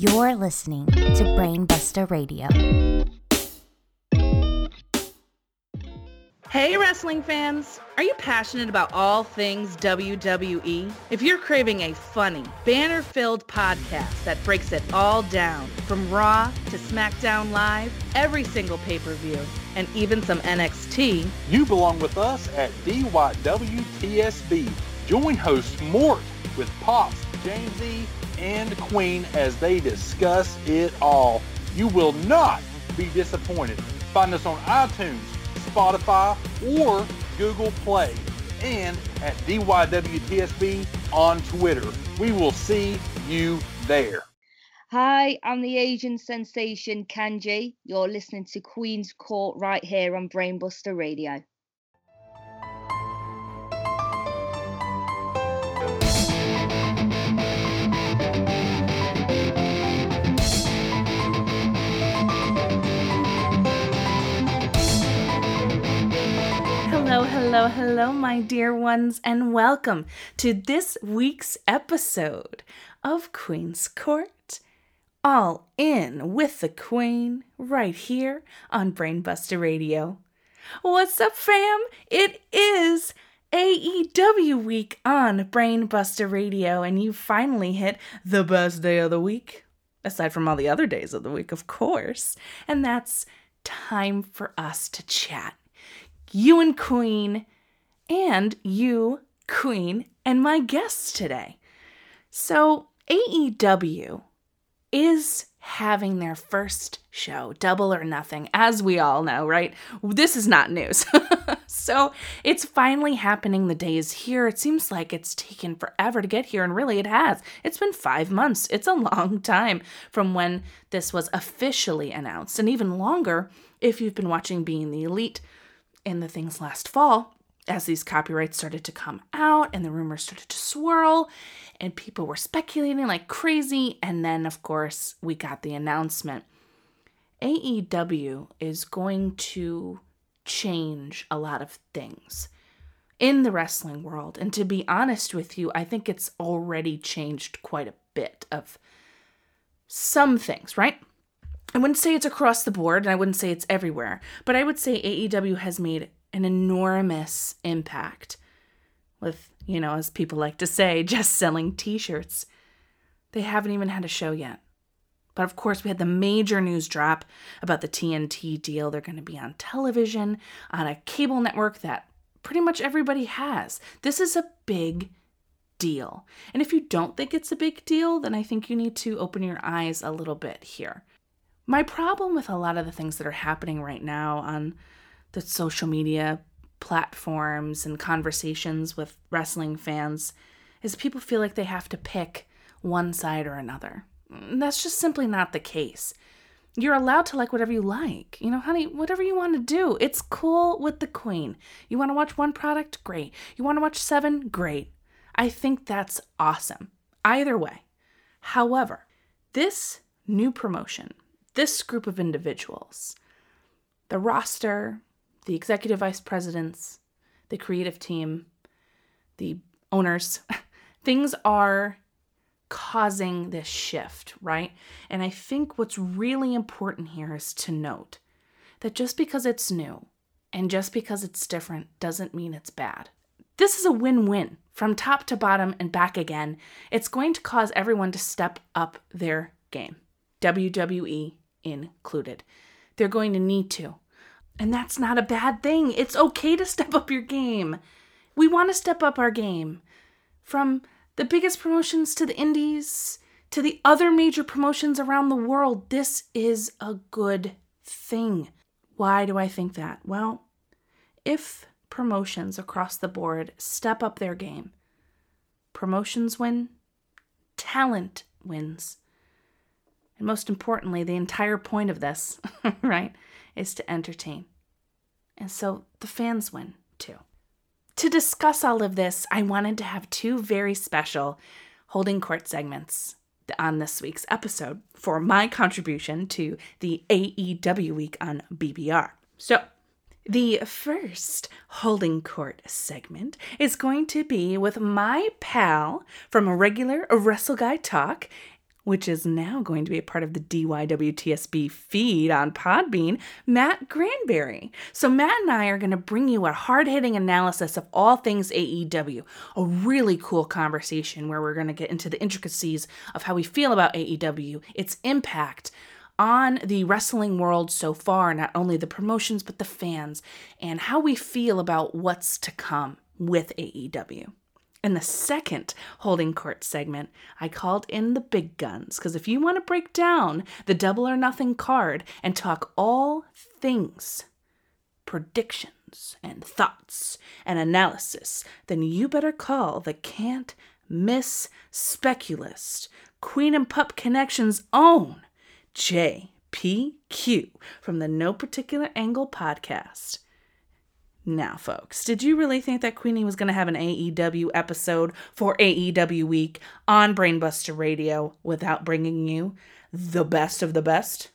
You're listening to Brainbuster Radio. Hey, wrestling fans! Are you passionate about all things WWE? If you're craving a funny, banner-filled podcast that breaks it all down, from Raw to SmackDown Live, every single pay-per-view, and even some NXT, you belong with us at DYWTSB. Join host Mort with Pops, James E., and Queen as they discuss it all. You will not be disappointed. Find us on iTunes, Spotify, or Google Play, and at DYWTSB on Twitter. We will see you there. Hi, I'm the Asian sensation Kanji. You're listening to Queen's Court right here on Brainbuster Radio. Hello, hello, hello, my dear ones, and welcome to this week's episode of Queen's Court. All in with the Queen right here on Brainbuster Radio. What's up, fam? It is AEW week on Brainbuster Radio, and you finally hit the best day of the week, aside from all the other days of the week, of course, and that's time for us to chat you and Queen, and you, Queen, and my guests today. So, AEW is having their first show, Double or Nothing, as we all know, right? This is not news. so, it's finally happening. The day is here. It seems like it's taken forever to get here, and really it has. It's been five months. It's a long time from when this was officially announced, and even longer if you've been watching Being the Elite in the things last fall as these copyrights started to come out and the rumors started to swirl and people were speculating like crazy. And then, of course, we got the announcement AEW is going to change a lot of things in the wrestling world. And to be honest with you, I think it's already changed quite a bit of some things, right? I wouldn't say it's across the board and I wouldn't say it's everywhere, but I would say AEW has made an enormous impact with, you know, as people like to say, just selling t shirts. They haven't even had a show yet. But of course, we had the major news drop about the TNT deal. They're going to be on television, on a cable network that pretty much everybody has. This is a big deal. And if you don't think it's a big deal, then I think you need to open your eyes a little bit here. My problem with a lot of the things that are happening right now on the social media platforms and conversations with wrestling fans is people feel like they have to pick one side or another. Mm, that's just simply not the case. You're allowed to like whatever you like. You know, honey, whatever you want to do. It's cool with the queen. You want to watch one product? Great. You want to watch seven? Great. I think that's awesome. Either way. However, this new promotion this group of individuals the roster, the executive vice presidents, the creative team, the owners things are causing this shift, right? And I think what's really important here is to note that just because it's new and just because it's different doesn't mean it's bad. This is a win win from top to bottom and back again. It's going to cause everyone to step up their game, WWE included. They're going to need to. And that's not a bad thing. It's okay to step up your game. We want to step up our game from the biggest promotions to the indies to the other major promotions around the world. This is a good thing. Why do I think that? Well, if promotions across the board step up their game, promotions win, talent wins. And most importantly, the entire point of this, right, is to entertain. And so the fans win too. To discuss all of this, I wanted to have two very special holding court segments on this week's episode for my contribution to the AEW week on BBR. So, the first holding court segment is going to be with my pal from a regular Wrestle Guy Talk which is now going to be a part of the DYWTSB feed on Podbean, Matt Granberry. So, Matt and I are going to bring you a hard hitting analysis of all things AEW, a really cool conversation where we're going to get into the intricacies of how we feel about AEW, its impact on the wrestling world so far, not only the promotions, but the fans, and how we feel about what's to come with AEW. In the second holding court segment, I called in the big guns because if you want to break down the double or nothing card and talk all things predictions and thoughts and analysis, then you better call the can't miss speculist, Queen and Pup Connection's own JPQ from the No Particular Angle podcast. Now, folks, did you really think that Queenie was going to have an AEW episode for AEW Week on Brainbuster Radio without bringing you the best of the best?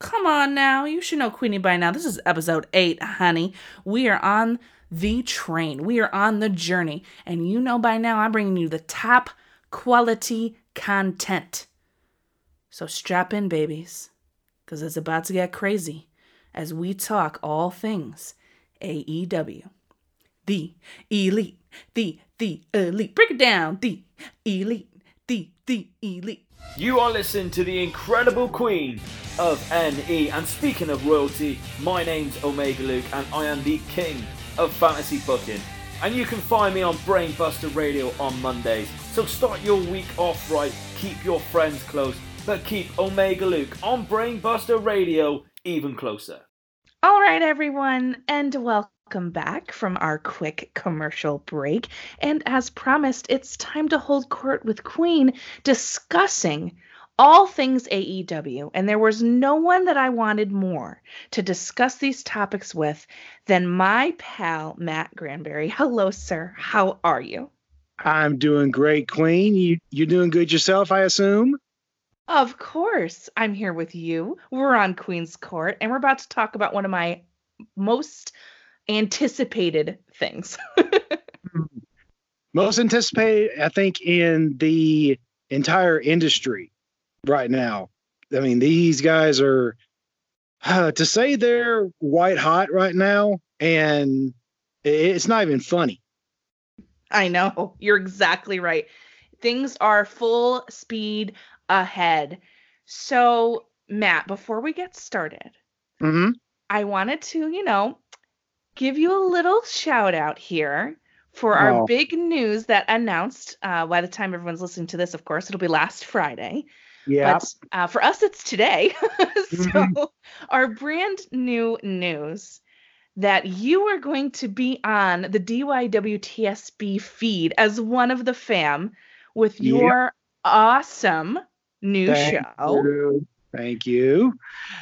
Come on now, you should know Queenie by now. This is episode 8, honey. We are on the train, we are on the journey, and you know by now I'm bringing you the top quality content. So strap in, babies, because it's about to get crazy as we talk all things AEW. The elite, the, the elite. Break it down. The elite, the, the elite. You are listening to the incredible queen of NE. And speaking of royalty, my name's Omega Luke and I am the king of fantasy booking. And you can find me on Brainbuster Radio on Mondays. So start your week off right, keep your friends close, but keep Omega Luke on Brainbuster Radio even closer. All right, everyone, and welcome back from our quick commercial break. And as promised, it's time to hold court with Queen discussing all things AEW. And there was no one that I wanted more to discuss these topics with than my pal, Matt Granberry. Hello, sir. How are you? I'm doing great, Queen. You you doing good yourself, I assume? Of course, I'm here with you. We're on Queen's Court, and we're about to talk about one of my most anticipated things. most anticipated, I think, in the entire industry right now. I mean, these guys are uh, to say they're white hot right now, and it's not even funny. I know. You're exactly right. Things are full speed ahead. So, Matt, before we get started, mm-hmm. I wanted to, you know, give you a little shout out here for our oh. big news that announced uh, by the time everyone's listening to this, of course, it'll be last Friday. Yeah. But uh, for us, it's today. so, mm-hmm. our brand new news that you are going to be on the DYWTSB feed as one of the fam with your yep. awesome new Thank show. You. Thank you.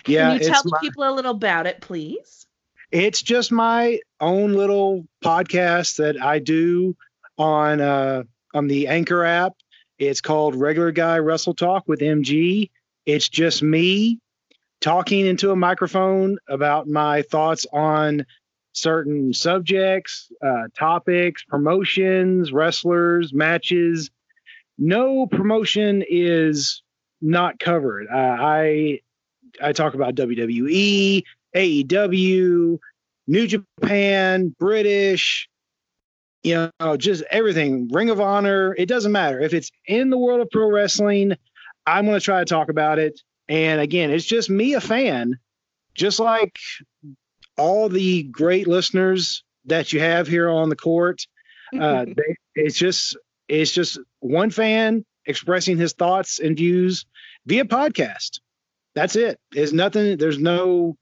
Yeah. Can you tell the my, people a little about it, please? It's just my own little podcast that I do on uh, on the Anchor app. It's called Regular Guy Wrestle Talk with MG. It's just me talking into a microphone about my thoughts on certain subjects, uh, topics, promotions, wrestlers, matches. No promotion is not covered. Uh, I I talk about WWE, AEW, New Japan, British, you know, just everything, Ring of Honor, it doesn't matter. If it's in the world of pro wrestling, I'm going to try to talk about it. And again, it's just me, a fan, just like all the great listeners that you have here on the court. Uh, they, it's just it's just one fan expressing his thoughts and views via podcast. That's it. There's nothing. There's no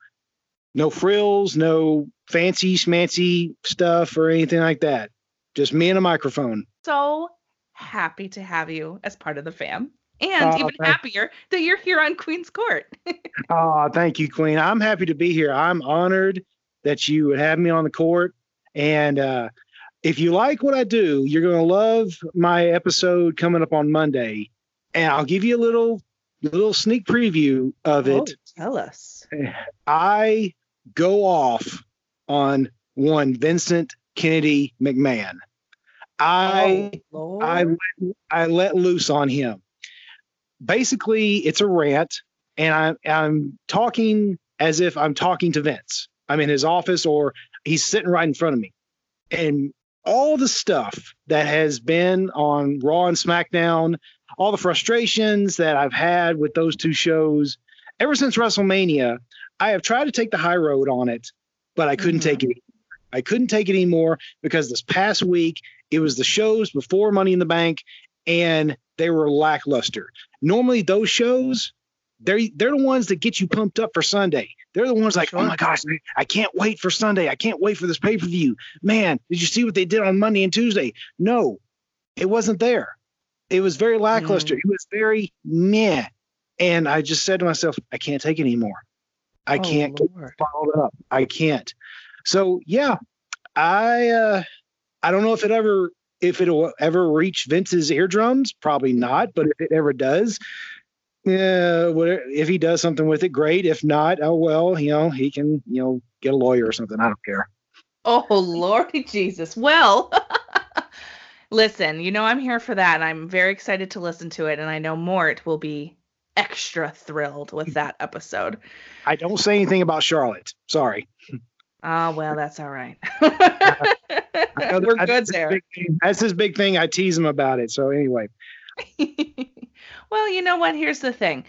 no frills, no fancy schmancy stuff or anything like that. Just me and a microphone. So happy to have you as part of the fam. And Oh, even happier that you're here on Queen's Court. Oh, thank you, Queen. I'm happy to be here. I'm honored that you would have me on the court. And uh, if you like what I do, you're going to love my episode coming up on Monday. And I'll give you a little little sneak preview of oh, it. tell us. I go off on one Vincent Kennedy McMahon. I Oh, I let- I let loose on him. Basically, it's a rant, and I'm I'm talking as if I'm talking to Vince. I'm in his office, or he's sitting right in front of me, and all the stuff that has been on Raw and SmackDown, all the frustrations that I've had with those two shows, ever since WrestleMania, I have tried to take the high road on it, but I couldn't mm-hmm. take it. I couldn't take it anymore because this past week it was the shows before Money in the Bank, and they were lackluster. Normally, those shows, they're they're the ones that get you pumped up for Sunday. They're the ones like, oh my gosh, I can't wait for Sunday. I can't wait for this pay per view. Man, did you see what they did on Monday and Tuesday? No, it wasn't there. It was very lackluster. It was very meh. And I just said to myself, I can't take anymore. I Oh, can't get followed up. I can't. So yeah, I uh I don't know if it ever if it'll ever reach Vince's eardrums, probably not. But if it ever does, yeah, whatever, if he does something with it, great. If not, oh well, you know, he can, you know, get a lawyer or something. I don't care. Oh, Lordy Jesus. Well, listen, you know, I'm here for that. And I'm very excited to listen to it. And I know Mort will be extra thrilled with that episode. I don't say anything about Charlotte. Sorry. Ah, well, that's all right. We're good that's there. That's his big thing. I tease him about it. So anyway, well, you know what? Here's the thing.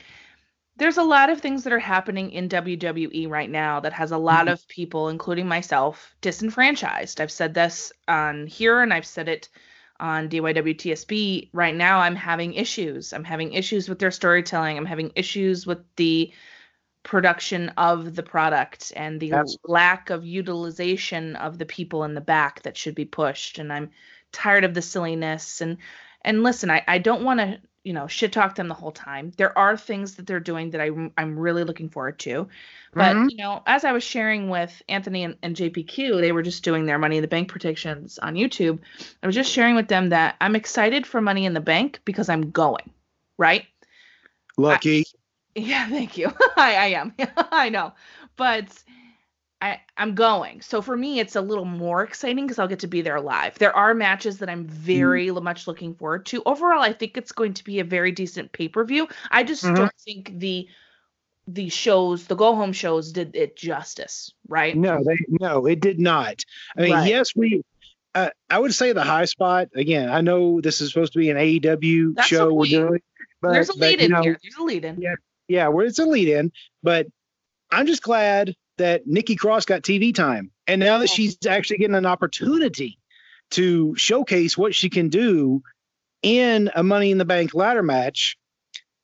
There's a lot of things that are happening in WWE right now that has a lot Mm-hmm. of people, including myself, disenfranchised. I've said this on here and I've said it on DYWTSB. Right now, I'm having issues. I'm having issues with their storytelling. I'm having issues with the production of the product and the Absolutely. lack of utilization of the people in the back that should be pushed. And I'm tired of the silliness and and listen, I, I don't want to, you know, shit talk them the whole time. There are things that they're doing that I, I'm really looking forward to. But, Mhm. you know, as I was sharing with Anthony and, and JPQ, they were just doing their Money in the Bank predictions on YouTube. I was just sharing with them that I'm excited for Money in the Bank because I'm going, right? lucky. Yeah, thank you. I, I am. I know. But I, I'm going. So for me, it's a little more exciting because I'll get to be there live. There are matches that I'm very l- much looking forward to. Overall, I think it's going to be a very decent pay per view. I just Mhm. don't think the the shows, the go home shows, did it justice. Right? No, they no, it did not. I mean, Right. yes, we. Uh, I would say the high spot again. I know this is supposed to be an AEW That's show we're doing, but There's a but, lead you in know, here. There's a lead in. Yeah, yeah, where it's a lead in. But I'm just glad that Nikki Cross got TV time, and now that she's actually getting an opportunity to showcase what she can do in a Money in the Bank ladder match,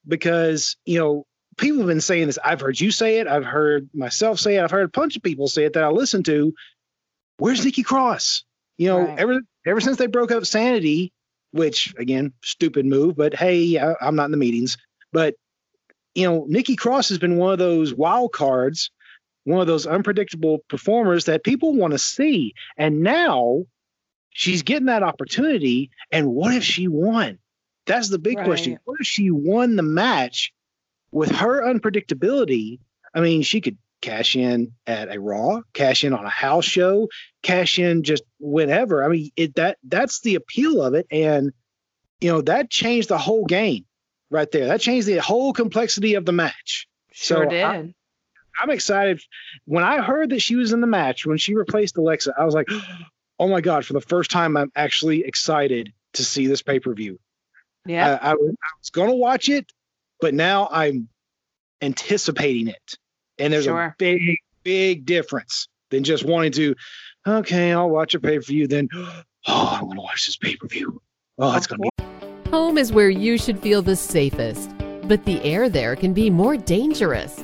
because you know people have been saying this. I've heard you say it. I've heard myself say it. I've heard a bunch of people say it that I listen to. Where's Nikki Cross? You know, Right. ever ever since they broke up Sanity, which again, stupid move, but hey, I, I'm not in the meetings. But you know, Nikki Cross has been one of those wild cards, one of those unpredictable performers that people want to see. And now she's getting that opportunity. And what if she won? That's the big question. What if she won the match with her unpredictability? I mean, she could cash in at a Raw, cash in on a house show, cash in just whenever. I mean, it that that's the appeal of it. And you know, that changed the whole game right there. That changed the whole complexity of the match. Sure So, did. I- I'm excited. When I heard that she was in the match, when she replaced Alexa, I was like, oh my god, for the first time, I'm actually excited to see this pay per view. Yeah. I, I, was- I was going to watch it, but now I'm anticipating it. And there's a big, big difference than just wanting to, okay, I'll watch a pay per view. Then, oh, I'm going to watch this pay per view. Oh, it's going to be. Home is where you should feel the safest, but the air there can be more dangerous,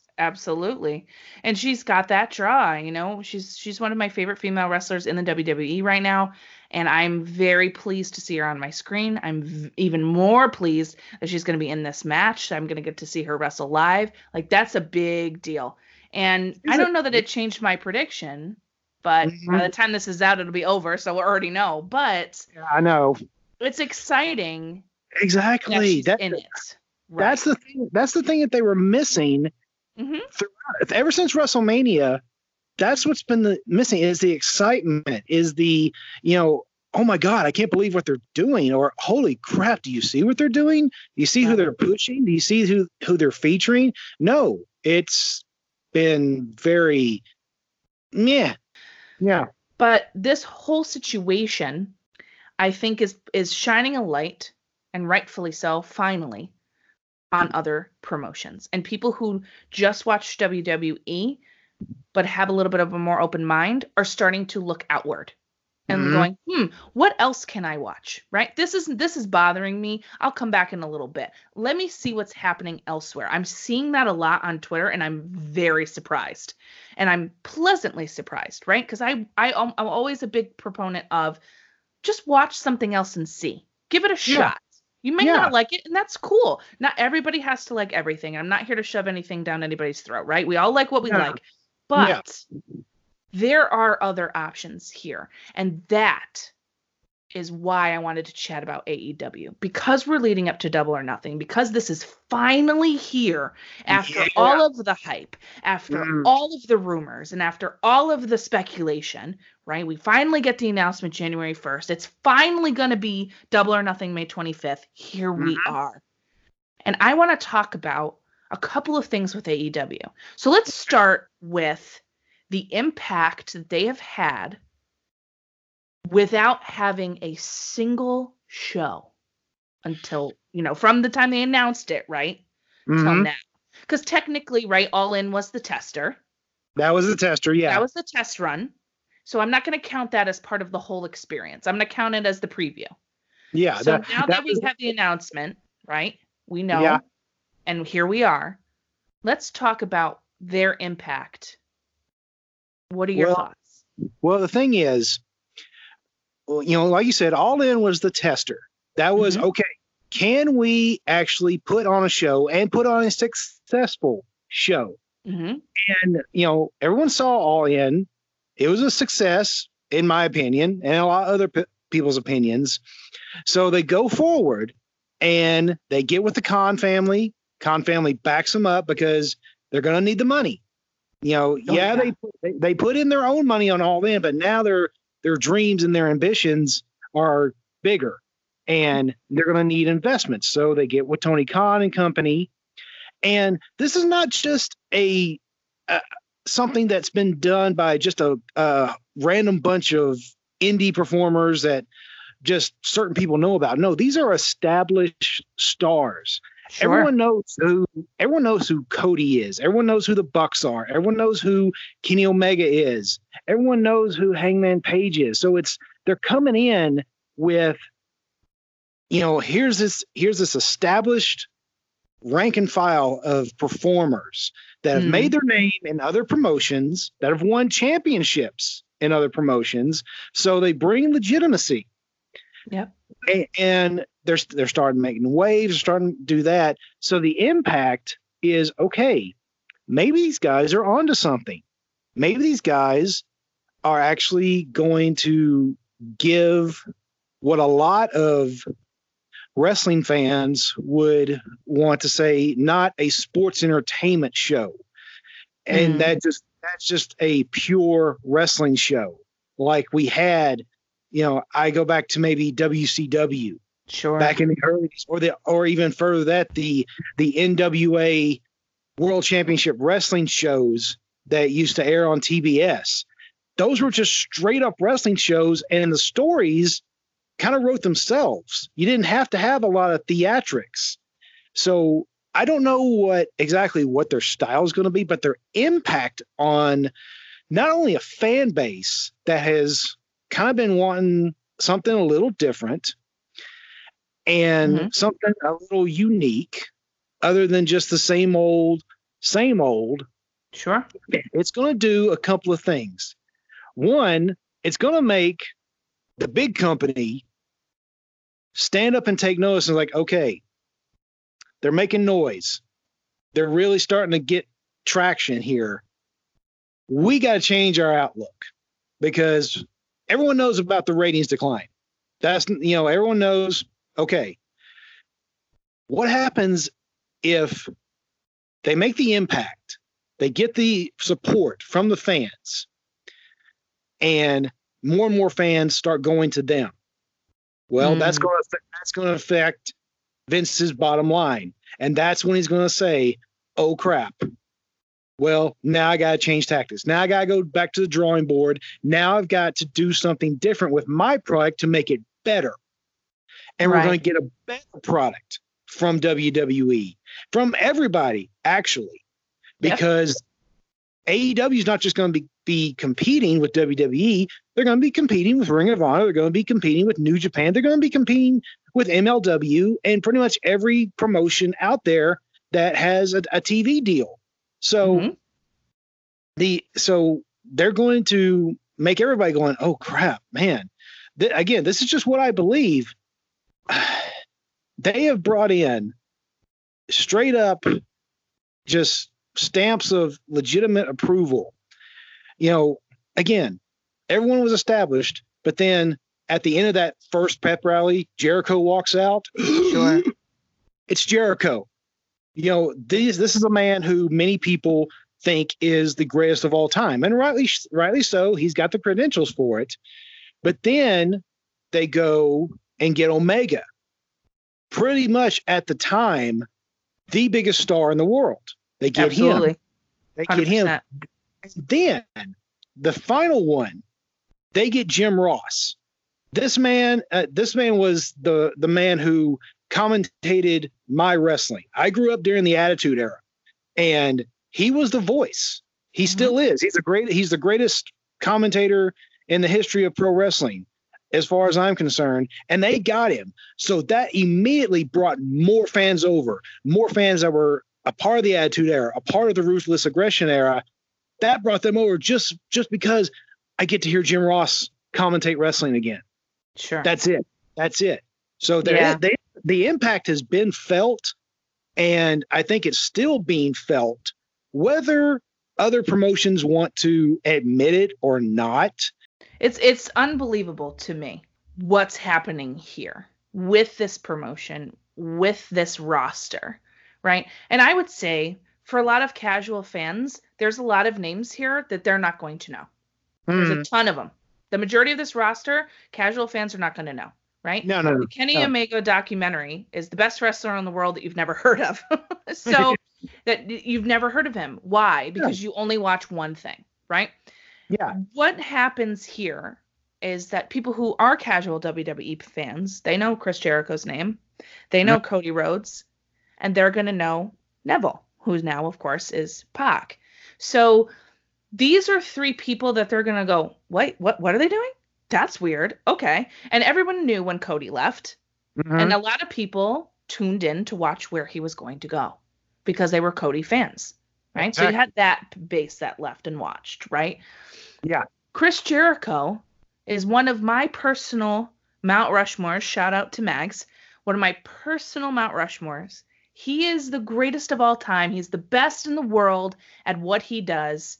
Absolutely. And she's got that draw, you know. She's she's one of my favorite female wrestlers in the WWE right now, and I'm very pleased to see her on my screen. I'm v- even more pleased that she's going to be in this match. I'm going to get to see her wrestle live. Like that's a big deal. And I don't know that it changed my prediction, but by the mm-hmm. time this is out it'll be over, so we already know. But I know. it's exciting that Exactly. That, in it. That's the thing. That's the thing that they were missing hmm. Ever since WrestleMania, that's what's been the missing is the excitement, is the, you know, oh my God, I can't believe what they're doing, or holy crap, do you see what they're doing? Do you see who they're pushing? Do you see who who they're featuring? No, it's been very yeah. Yeah. but this whole situation i think is is shining a light and rightfully so finally on other promotions. And people who just watch wwe but have a little bit of a more open mind are starting to look outward. And Mhm. going hmm what else can i watch? Right? This is this is bothering me. I'll come back in a little bit. Let me see what's happening elsewhere. I'm seeing that a lot on twitter and i'm very surprised. And i'm pleasantly surprised right? Because i i i'm always a big proponent of just watch something else and see. Give it a Yeah. You may Yeah. not like it and that's cool not everybody has to like everything i'm not here to shove anything down anybody's throat right we all like what we Yeah. like but Yeah. there are other options here. And that is why I wanted to chat about AEW because we're leading up to Double or Nothing, because this is finally here after Yeah. all of the hype, after Mm. all of the rumors, and after all of the speculation, right? We finally get the announcement January 1st. It's finally going to be Double or Nothing May 25th. Here we Mhm. are. And I want to talk about a couple of things with AEW. So let's start with the impact that they have had without having a single show until, you know, from the time they announced it, right? Till Mhm. now. Because technically, right, All In was the tester. That was the tester. Yeah. That was the test run. So I'm not going to count that as part of the whole experience. I'm going to count it as the preview. yeah. so that- now that, that we was- have the announcement, right? We know. Yeah. And here we are. Let's talk about their impact. What are your Well, thoughts? Well, the thing is, you know, like you said, All In was the tester. That was Mhm. okay. Can we actually put on a show and put on a successful show? hmm And you know, everyone saw All In. It was a success, in my opinion, and a lot of other p- people's opinions. So they go forward and they get with the Khan family. Khan family backs them up because they're going to need the money. You know, yeah, Oh, yeah. They, they they put in their own money on All In, but now their their dreams and their ambitions are bigger, and they're going to need investments. So they get with Tony Khan and company, and this is not just a, uh something that's been done by just a, a random bunch of indie performers that just certain people know about. No, these are established stars. Sure. Everyone knows who everyone knows who Cody is. Everyone knows who the Bucks are. Everyone knows who Kenny Omega is. Everyone knows who Hangman Page is. So it's they're coming in with you know, here's this here's this established rank and file of performers that have Mhm. made their name in other promotions, that have won championships in other promotions. So they bring legitimacy. Yep. A- and they're they're starting making waves, starting to do that. So the impact is okay. Maybe these guys are onto something. Maybe these guys are actually going to give what a lot of wrestling fans would want to say not a sports entertainment show. And Mm. that just that's just a pure wrestling show. Like we had, you know, I go back to maybe WCW Sure. back in the early days, or the or even further that the the NWA World Championship Wrestling shows that used to air on TBS. Those were just straight up wrestling shows, and the stories kind of wrote themselves. You didn't have to have a lot of theatrics. So I don't know what exactly what their style is going to be, but their impact on not only a fan base that has kind of been wanting something a little different and Mhm. something a little unique other than just the same old same old Sure. it's going to do a couple of things one it's going to make the big company stand up and take notice and like okay they're making noise they're really starting to get traction here we got to change our outlook because everyone knows about the ratings decline. That's you know everyone knows okay. What happens if they make the impact they get the support from the fans and more and more fans start going to them? Well that's Mm. going to that's going to affect vince's bottom line and that's when he's going to say oh crap well now i got to change tactics now i got to go back to the drawing board now i've got to do something different with my product to make it better and we're going to get a better product from wwe from everybody actually Yep. because AEW is not just going to be, be competing with WWE. They're going to be competing with Ring of Honor. They're going to be competing with New Japan. They're going to be competing with MLW and pretty much every promotion out there that has a, a TV deal. So Mhm. the so they're going to make everybody going, oh crap, man. Th- again, this is just what I believe. They have brought in straight up just stamps of legitimate approval. You know, again, everyone was established, but then at the end of that first pep rally, Jericho walks out. Sure. It's Jericho. You know, this this is a man who many people think is the greatest of all time, and rightly rightly so. He's got the credentials for it. But then they go and get Omega, pretty much at the time, the biggest star in the world. They get him. Absolutely. They get him. 100%. Then the final one, they get Jim Ross. This man, uh, this man was the the man who commentated my wrestling. I grew up during the Attitude Era, and he was the voice. He mm-hmm. still is. He's a great. He's the greatest commentator in the history of pro wrestling, as far as I'm concerned. And they got him, so that immediately brought more fans over. More fans that were a part of the Attitude Era, a part of the Ruthless Aggression Era. That brought them over just just because I get to hear Jim Ross commentate wrestling again. Sure. That's it. That's it. So Yeah. they, the impact has been felt, and I think it's still being felt, whether other promotions want to admit it or not. It's it's unbelievable to me what's happening here with this promotion, with this roster, right? And I would say for a lot of casual fans, there's a lot of names here that they're not going to know. There's a Hmm. ton of them. The majority of this roster, casual fans are not going to know, right? No, no. The Kenny no. Omega documentary is the best wrestler in the world that you've never heard of. so that you've never heard of him. Why? Because you only watch one thing, right? Yeah. What happens here is that people who are casual WWE fans, they know Chris Jericho's name, they know mm-hmm. Cody Rhodes, and they're going to know Neville, who now, of course, is Pac. So these are three people that they're going to go, wait, what, what are they doing? That's weird. Okay. And everyone knew when Cody left. Mhm. And a lot of people tuned in to watch where he was going to go because they were Cody fans, right? So you had that base that left and watched, right? Yeah. Chris Jericho is one of my personal Mount Rushmores. Shout out to Mags. One of my personal Mount Rushmores. He is the greatest of all time. He's the best in the world at what he does.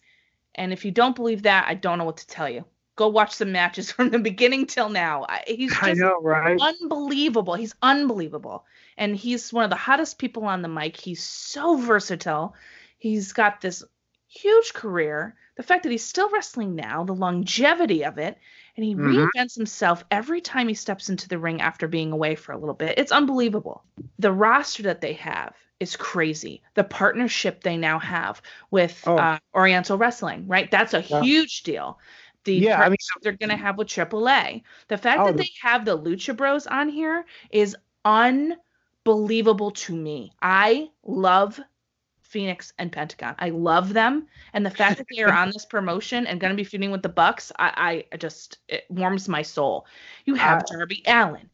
And if you don't believe that, I don't know what to tell you. Go watch some matches from the beginning till now. He's just know, right? unbelievable. He's unbelievable. And he's one of the hottest people on the mic. He's so versatile. He's got this huge career. The fact that he's still wrestling now, the longevity of it, and he Mhm. reinvents himself every time he steps into the ring after being away for a little bit. It's unbelievable. The roster that they have is crazy. The partnership they now have with Oh. uh, Oriental Wrestling, right? That's a Yeah. huge deal. The Yeah, I mean, they're going to have with AAA. The fact Oh, that they have the Lucha Bros on here is unbelievable to me. I love Fenix and Pentagon. I love them, and the fact that they are on this promotion and going to be feuding with the Bucks, I, I just it warms my soul. You have I- Darby Allin,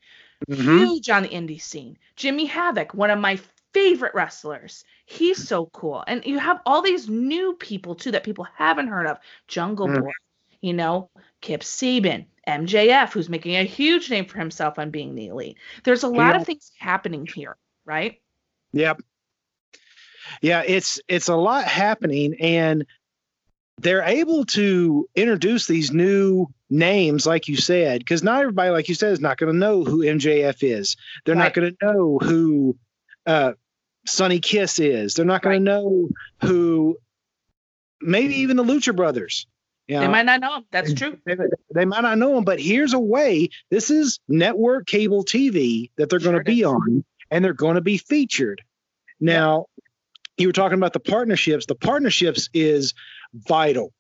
Mhm. huge on the indie scene. Jimmy Havoc, one of my favorite wrestlers. He's so cool, and you have all these new people too that people haven't heard of. Jungle Mhm. Boy, you know, Kip Sabian, MJF, who's making a huge name for himself on being the elite. There's a lot Yeah. of things happening here, right? Yep. Yeah, it's it's a lot happening and they're able to introduce these new names like you said because not everybody like you said is not going to know who MJF is. They're Right. not going to know who uh Sonny Kiss is. They're not going to know who maybe even the Lucha Brothers. You They might not know him. That's true. they, they might not know them, but here's a way. This is network cable TV that they're going to be is. on, and they're going to be featured. Now, you were talking about the partnerships. The partnerships is vital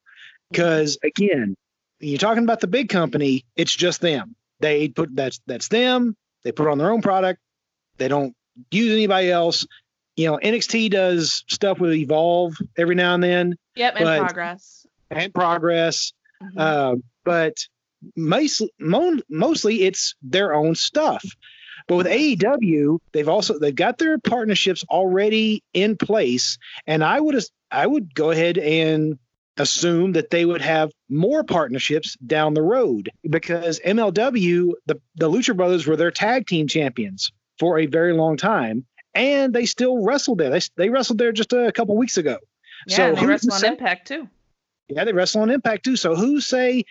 because again, you're talking about the big company. It's just them. They put that's that's them. They put on their own product. They don't use anybody else. You know, NXT does stuff with Evolve every now and then Yep, in progress. And progress. Mhm. Uh, but mostly, mostly it's their own stuff. But with AEW, they've also they've got their partnerships already in place, and I would I would go ahead and assume that they would have more partnerships down the road because MLW, the the Lucha Brothers were their tag team champions for a very long time, and they still wrestled there. They they wrestled there just a couple weeks ago. yeah, so they who's wrestle to on say- Impact too. Yeah, they wrestle on Impact too. So who's say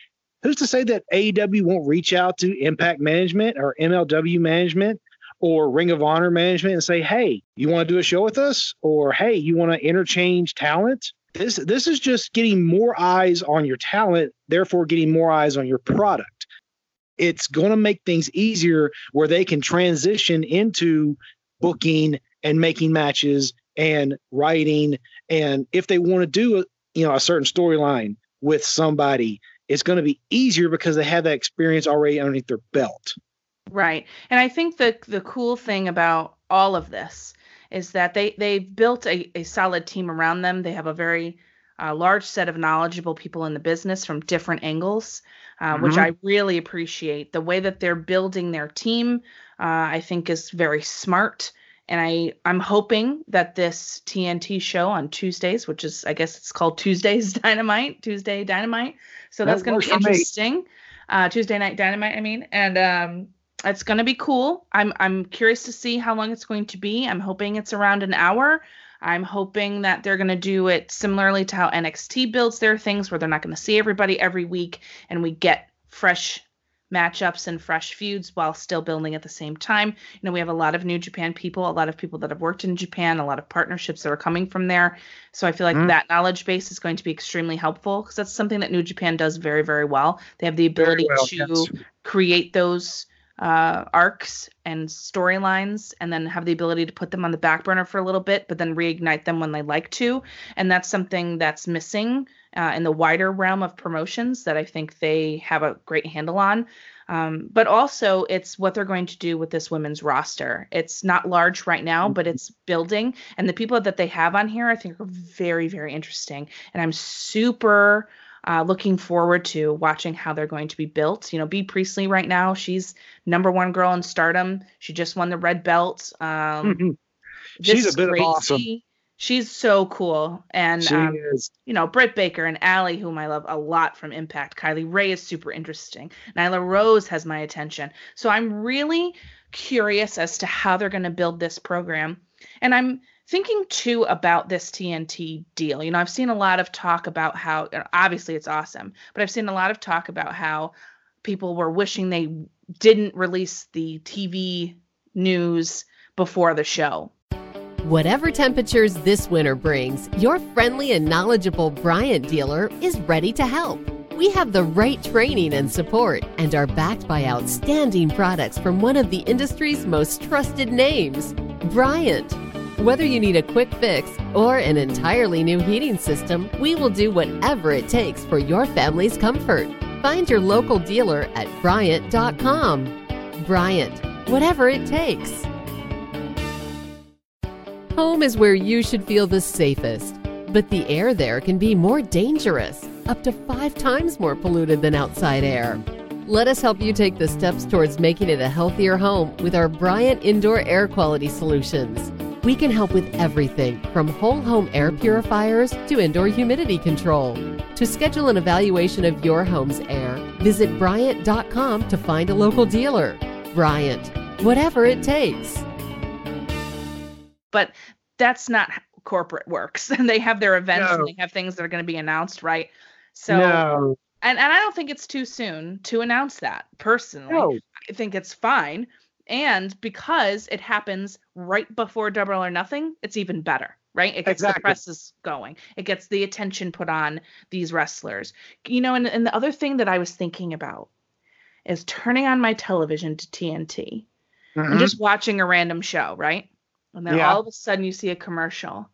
who's to say that AEW won't reach out to Impact Management or MLW Management or Ring of Honor Management and say, "Hey, you want to do a show with us?" or "Hey, you want to interchange talent?" This this is just getting more eyes on your talent, therefore getting more eyes on your product. It's going to make things easier where they can transition into booking and making matches and writing and if they want to do you know a certain storyline with somebody it's going to be easier because they have that experience already underneath their belt Right. And I think the the cool thing about all of this is that they they've built a, a solid team around them. They have a very uh, large set of knowledgeable people in the business from different angles, uh, which Mhm. I really appreciate. The way that they're building their team, uh, I think, is very smart. And I I'm hoping that this TNT show on Tuesdays, which is I guess it's called Tuesdays Dynamite, Tuesday Dynamite. So That that's going to be interesting. Uh, Tuesday Night Dynamite, I mean, and um, it's going to be cool. I'm I'm curious to see how long it's going to be. I'm hoping it's around an hour. I'm hoping that they're going to do it similarly to how NXT builds their things, where they're not going to see everybody every week, and we get fresh matchups and fresh feuds while still building at the same time. You know, we have a lot of New Japan people, a lot of people that have worked in Japan, a lot of partnerships that are coming from there. So I feel like Mhm. that knowledge base is going to be extremely helpful because that's something that New Japan does very, very well. They have the ability well, to yes. create those uh, arcs and storylines and then have the ability to put them on the back burner for a little bit, but then reignite them when they like to. And that's something that's missing uh, in the wider realm of promotions that I think they have a great handle on. Um, but also, it's what they're going to do with this women's roster. It's not large right now, but it's building. And the people that they have on here, I think, are very, very interesting. And I'm super uh, looking forward to watching how they're going to be built. You know, Bea Priestley right now, she's number one girl in Stardom. She just won the red belt. Um, She's a bit of awesome. She's so cool, and she um, is you know, Britt Baker and Allie, whom I love a lot from Impact. Kylie Rae is super interesting. Nyla Rose has my attention. So I'm really curious as to how they're going to build this program. And I'm thinking too about this TNT deal. You know, I've seen a lot of talk about how obviously it's awesome, but I've seen a lot of talk about how people were wishing they didn't release the TV news before the show. Whatever temperatures this winter brings, your friendly and knowledgeable Bryant dealer is ready to help. We have the right training and support and are backed by outstanding products from one of the industry's most trusted names, Bryant. Whether you need a quick fix or an entirely new heating system, we will do whatever it takes for your family's comfort. Find your local dealer at Bryant.com. Bryant, whatever it takes. Home is where you should feel the safest, but the air there can be more dangerous, up to five times more polluted than outside air. Let us help you take the steps towards making it a healthier home with our Bryant Indoor Air Quality Solutions. We can help with everything from whole home air purifiers to indoor humidity control. To schedule an evaluation of your home's air, visit Bryant.com to find a local dealer. Bryant, whatever it takes. But that's not how corporate works. And they have their events No. and they have things that are going to be announced, right? So no, and and I don't think it's too soon to announce that personally. no. I think it's fine. And because it happens right before Double or Nothing, it's even better, right? It gets Exactly. the presses going. It gets the attention put on these wrestlers. You know, and, and the other thing that I was thinking about is turning on my television to TNT and Mhm. just watching a random show, right? And then Yeah. all of a sudden you see a commercial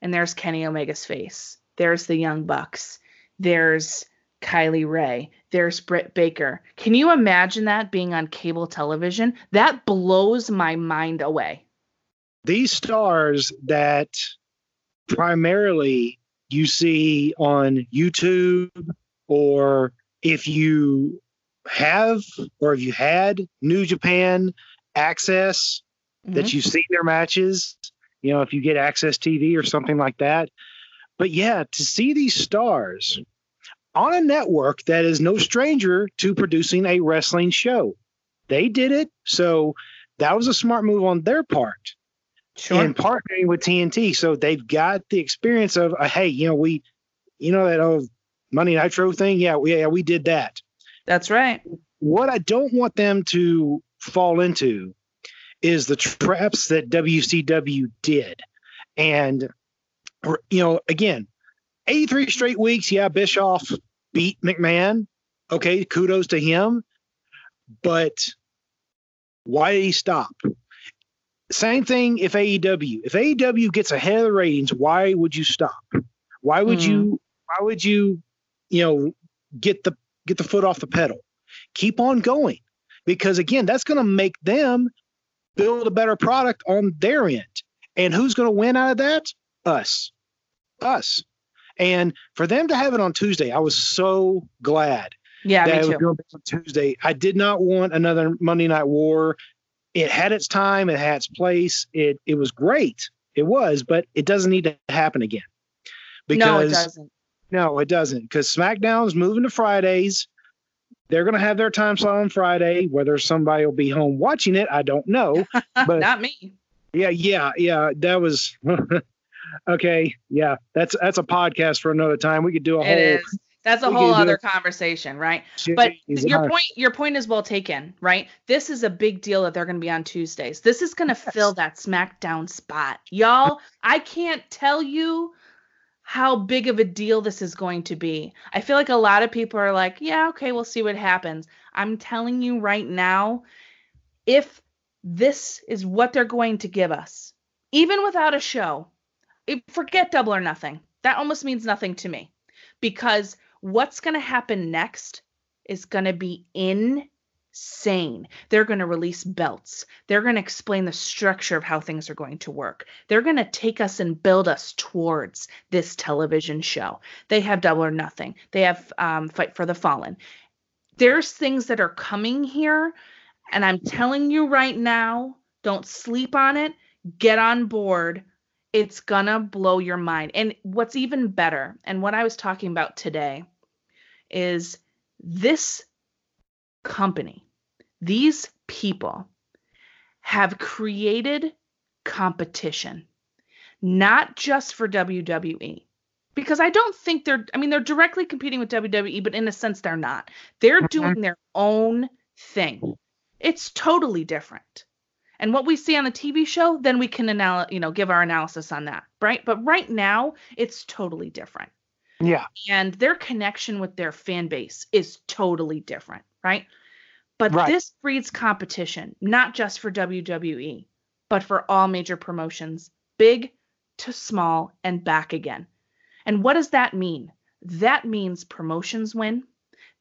and there's Kenny Omega's face. There's the Young Bucks. There's Kylie Rae. There's Britt Baker. Can you imagine that being on cable television? That blows my mind away. these stars that primarily you see on YouTube, or if you have, or if you had New Japan access, that Mhm. you've seen their matches, you know, if you get AXS TV or something like that. But yeah, to see these stars on a network that is no stranger to producing a wrestling show, they did it. So that was a smart move on their part Sure. in partnering with TNT. So they've got the experience of, uh, hey, you know, we, you know, that old Monday Nitro thing. Yeah, we, yeah, we did that. That's right. What I don't want them to fall into is the traps that WCW did. And, or, you know, again, 83 straight weeks. Yeah, Bischoff beat McMahon. Okay, kudos to him. But why did he stop? Same thing if AEW. If AEW gets ahead of the ratings, why would you stop? Why would Mhm. you why would you, you know, get the get the foot off the pedal? Keep on going. Because again, that's going to make them build a better product on their end. And who's going to win out of that? Us. Us. And for them to have it on Tuesday, I was so glad Yeah, that it me was too. going to be on Tuesday. I did not want another Monday Night War. It had its time, it had its place. It it was great. It was, but it doesn't need to happen again. no, it Because doesn't. no, it doesn't. Because SmackDown's moving to Fridays. They're going to have their time slot on Friday. Whether somebody will be home watching it, I don't know. But Not me. yeah, yeah, yeah. That was okay. Yeah, that's that's a podcast for another time. We could do a It whole. is. That's a whole other conversation, right? But Jeez, your I- point your point is well taken, right? This is a big deal that they're going to be on Tuesdays. This is going to fill that SmackDown spot. Y'all, I can't tell you how big of a deal this is going to be. I feel like a lot of people are like, "Yeah, okay, we'll see what happens." I'm telling you right now, if this is what they're going to give us, even without a show, forget double or nothing. That almost means nothing to me because what's going to happen next is going to be insane. They're going to release belts. They're going to explain the structure of how things are going to work. They're going to take us and build us towards this television show. They have Double or Nothing. They have um, Fight for the Fallen. There's things that are coming here, and I'm telling you right now, don't sleep on it. Get on board it's gonna blow your mind. And what's even better, and what I was talking about today, is this company, these people have created competition. not just for WWE. Because I don't think they're I mean they're directly competing with WWE, but in a sense they're not. They're Mhm. doing their own thing. It's totally different. And what we see on the TV show, then we can anal- you know, give our analysis on that, right? But right now, it's totally different Yeah. and their connection with their fan base is totally different, right? But Right. this breeds competition, not just for WWE, but for all major promotions, big to small and back again. And what does that mean? That means promotions win.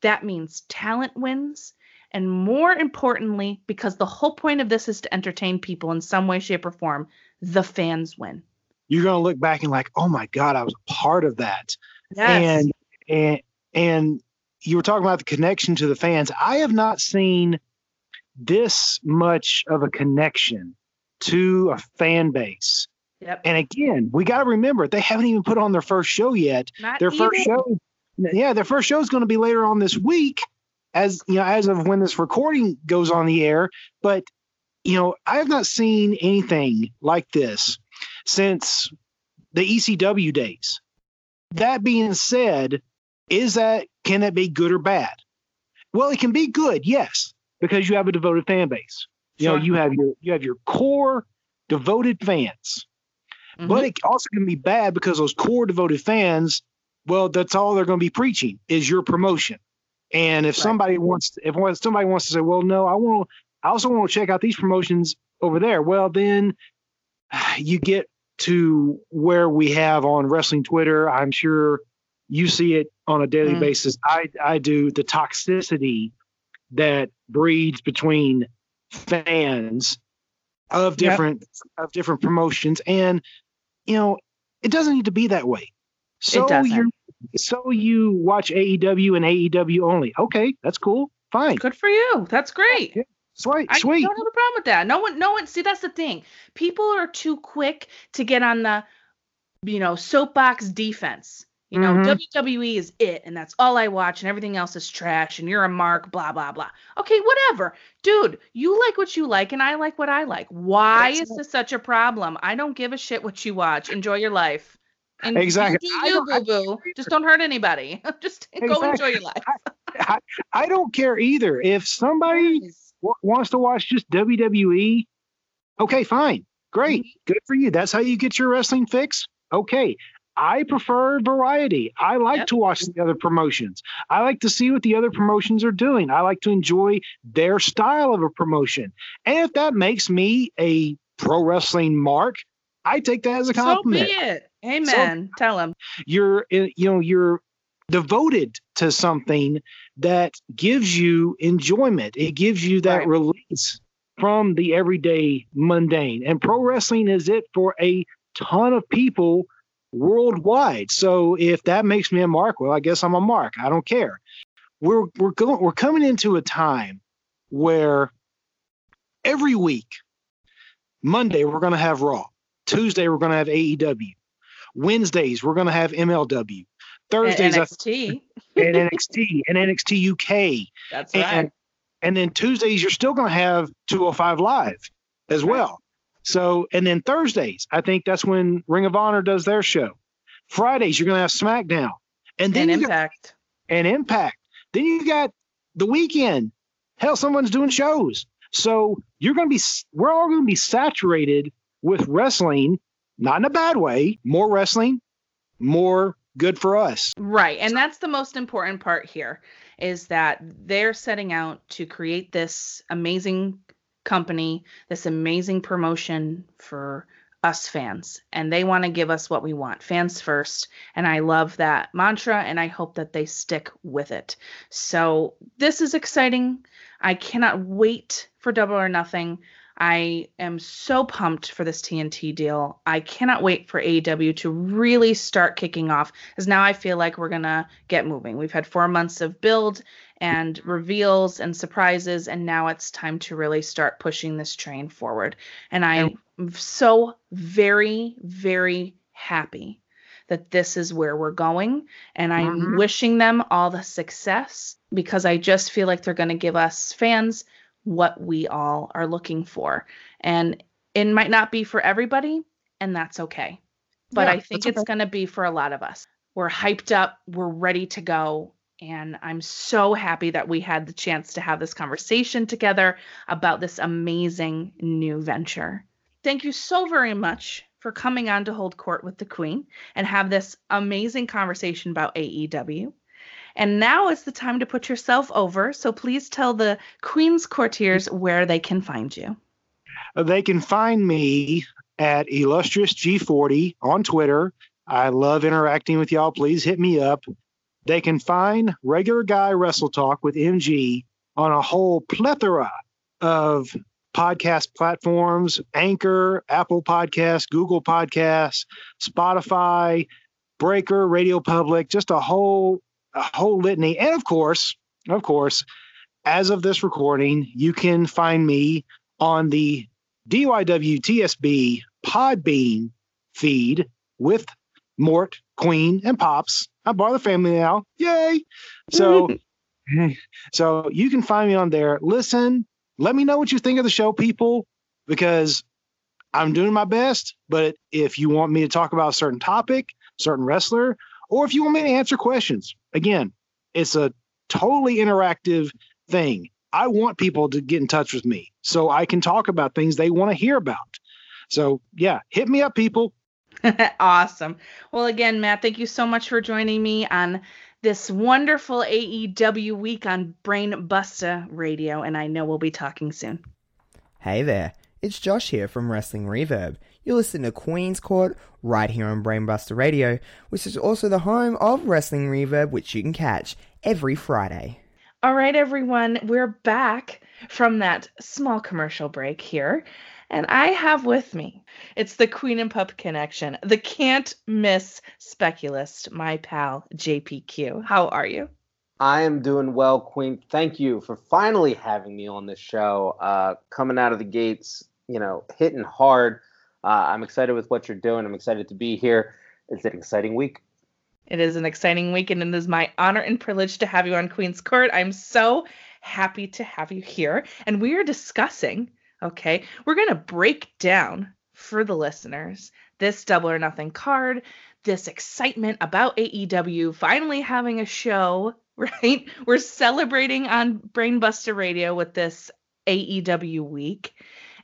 That means talent wins. And more importantly, because the whole point of this is to entertain people in some way, shape, or form, the fans win. You're gonna look back and like, oh my God, I was a part of that. Yes. And and and you were talking about the connection to the fans. I have not seen this much of a connection to a fan base. Yep. And again, we got to remember they haven't even put on their first show yet. Not their first even. show, yeah, their first show is going to be later on this week, as you know, as of when this recording goes on the air. But you know, I have not seen anything like this since the ECW days. That being said, is that can that be good or bad? Well, it can be good, yes, because you have a devoted fan base. You know, you have your you have your core devoted fans. Mm-hmm. But it also can be bad because those core devoted fans, well, that's all they're going to be preaching is your promotion. And if somebody wants, to, if somebody wants to say, well, no, I want, I also want to check out these promotions over there. Well, then you get to where we have on wrestling Twitter. I'm sure you see it on a daily Mhm. basis. I, I do the toxicity that breeds between fans of Yep. different of different promotions and you know it doesn't need to be that way so doesn't. So you watch AEW and AEW only okay that's cool fine Good for you. That's great. sweet I sweet don't have a problem with that. No one, no one. See, that's the thing. People are too quick to get on the, you know, soapbox defense. You know, Mhm. WWE is it, and that's all I watch, and everything else is trash, and you're a mark, blah blah blah. Okay, whatever, dude. You like what you like, and I like what I like. Why That's is this such a problem? I don't give a shit what you watch. Enjoy your life. And Exactly. You do you, don't- boo boo. Just don't hurt anybody. Just go enjoy your life. I, I don't care either if somebody w- wants to watch just WWE okay fine great Mm-hmm. good for you that's how you get your wrestling fix okay I prefer variety. I like to watch the other promotions. I like to see what the other promotions are doing. I like to enjoy their style of a promotion. And if that makes me a pro wrestling mark, I take that as a So be compliment. it. Amen. Tell him. You're you know, you're devoted to something that gives you enjoyment. It gives you that release from the everyday mundane. And pro wrestling is it for a ton of people worldwide. So if that makes me a mark, well, I guess I'm a mark. I don't care. We're we're going we're coming into a time where every week, Monday we're going to have Raw, Tuesday we're going to have AEW, Wednesdays we're going to have MLW, Thursdays I- NXT. and NXT and NXT UK. That's and, right. And then Tuesdays you're still going to have 205 Live as well. So and then Thursdays I think that's when Ring of Honor does their show. Fridays you're going to have SmackDown, and then And got- Impact. and Impact. Then you got the weekend. Hell, someone's doing shows. So you're going to be, we're all going to be saturated with wrestling, not in a bad way. More wrestling, more good for us. Right. And that's the most important part here is that they're setting out to create this amazing company, this amazing promotion for us fans. And they want to give us what we want fans first. And I love that mantra and I hope that they stick with it. So this is exciting. I cannot wait for Double or Nothing. I am so pumped for this TNT deal. I cannot wait for AEW to really start kicking off because now I feel like we're going to get moving. We've had four months of build and reveals and surprises, and now it's time to really start pushing this train forward. And I'm so very, very happy that this is where we're going. And I'm Mhm. wishing them all the success because I just feel like they're going to give us fans what we all are looking for. And it might not be for everybody, and that's okay. but Yeah, I think it's going to be for a lot of us. We're hyped up, we're ready to go. And I'm so happy that we had the chance to have this conversation together about this amazing new venture. Thank you so very much for coming on to hold court with the Queen and have this amazing conversation about AEW. And now is the time to put yourself over. So please tell the Queen's courtiers where they can find you. They can find me at illustrious G40 on Twitter. I love interacting with y'all. Please hit me up. They can find regular guy wrestle talk with MG on a whole plethora of podcast platforms Anchor, Apple Podcasts, Google Podcasts, Spotify, Breaker, Radio Public, just a whole a whole litany. And of course, of course, as of this recording, you can find me on the DYWTSB Podbean feed with Mort, Queen, and Pops. I'm part of the family now. Yay! So, so you can find me on there. Listen, let me know what you think of the show, people, because I'm doing my best. But if you want me to talk about a certain topic, certain wrestler, or if you want me to answer questions, again, it's a totally interactive thing. I want people to get in touch with me so I can talk about things they want to hear about. So, yeah, hit me up, people. awesome. Well, again, Matt, thank you so much for joining me on this wonderful AEW week on Brainbuster Radio, and I know we'll be talking soon. Hey there, it's Josh here from Wrestling Reverb. You're listening to Queen's Court right here on Brainbuster Radio, which is also the home of Wrestling Reverb, which you can catch every Friday. All right, everyone, we're back from that small commercial break here. And I have with me, it's the Queen and Pup connection, the can't miss speculist, my pal JPQ. How are you? I am doing well, Queen. Thank you for finally having me on this show. Uh, coming out of the gates, you know, hitting hard. Uh, I'm excited with what you're doing. I'm excited to be here. It's an exciting week. It is an exciting week, and it is my honor and privilege to have you on Queen's Court. I'm so happy to have you here. And we are discussing, okay, we're going to break down for the listeners this double or nothing card, this excitement about AEW finally having a show, right? We're celebrating on Brainbuster Radio with this AEW week,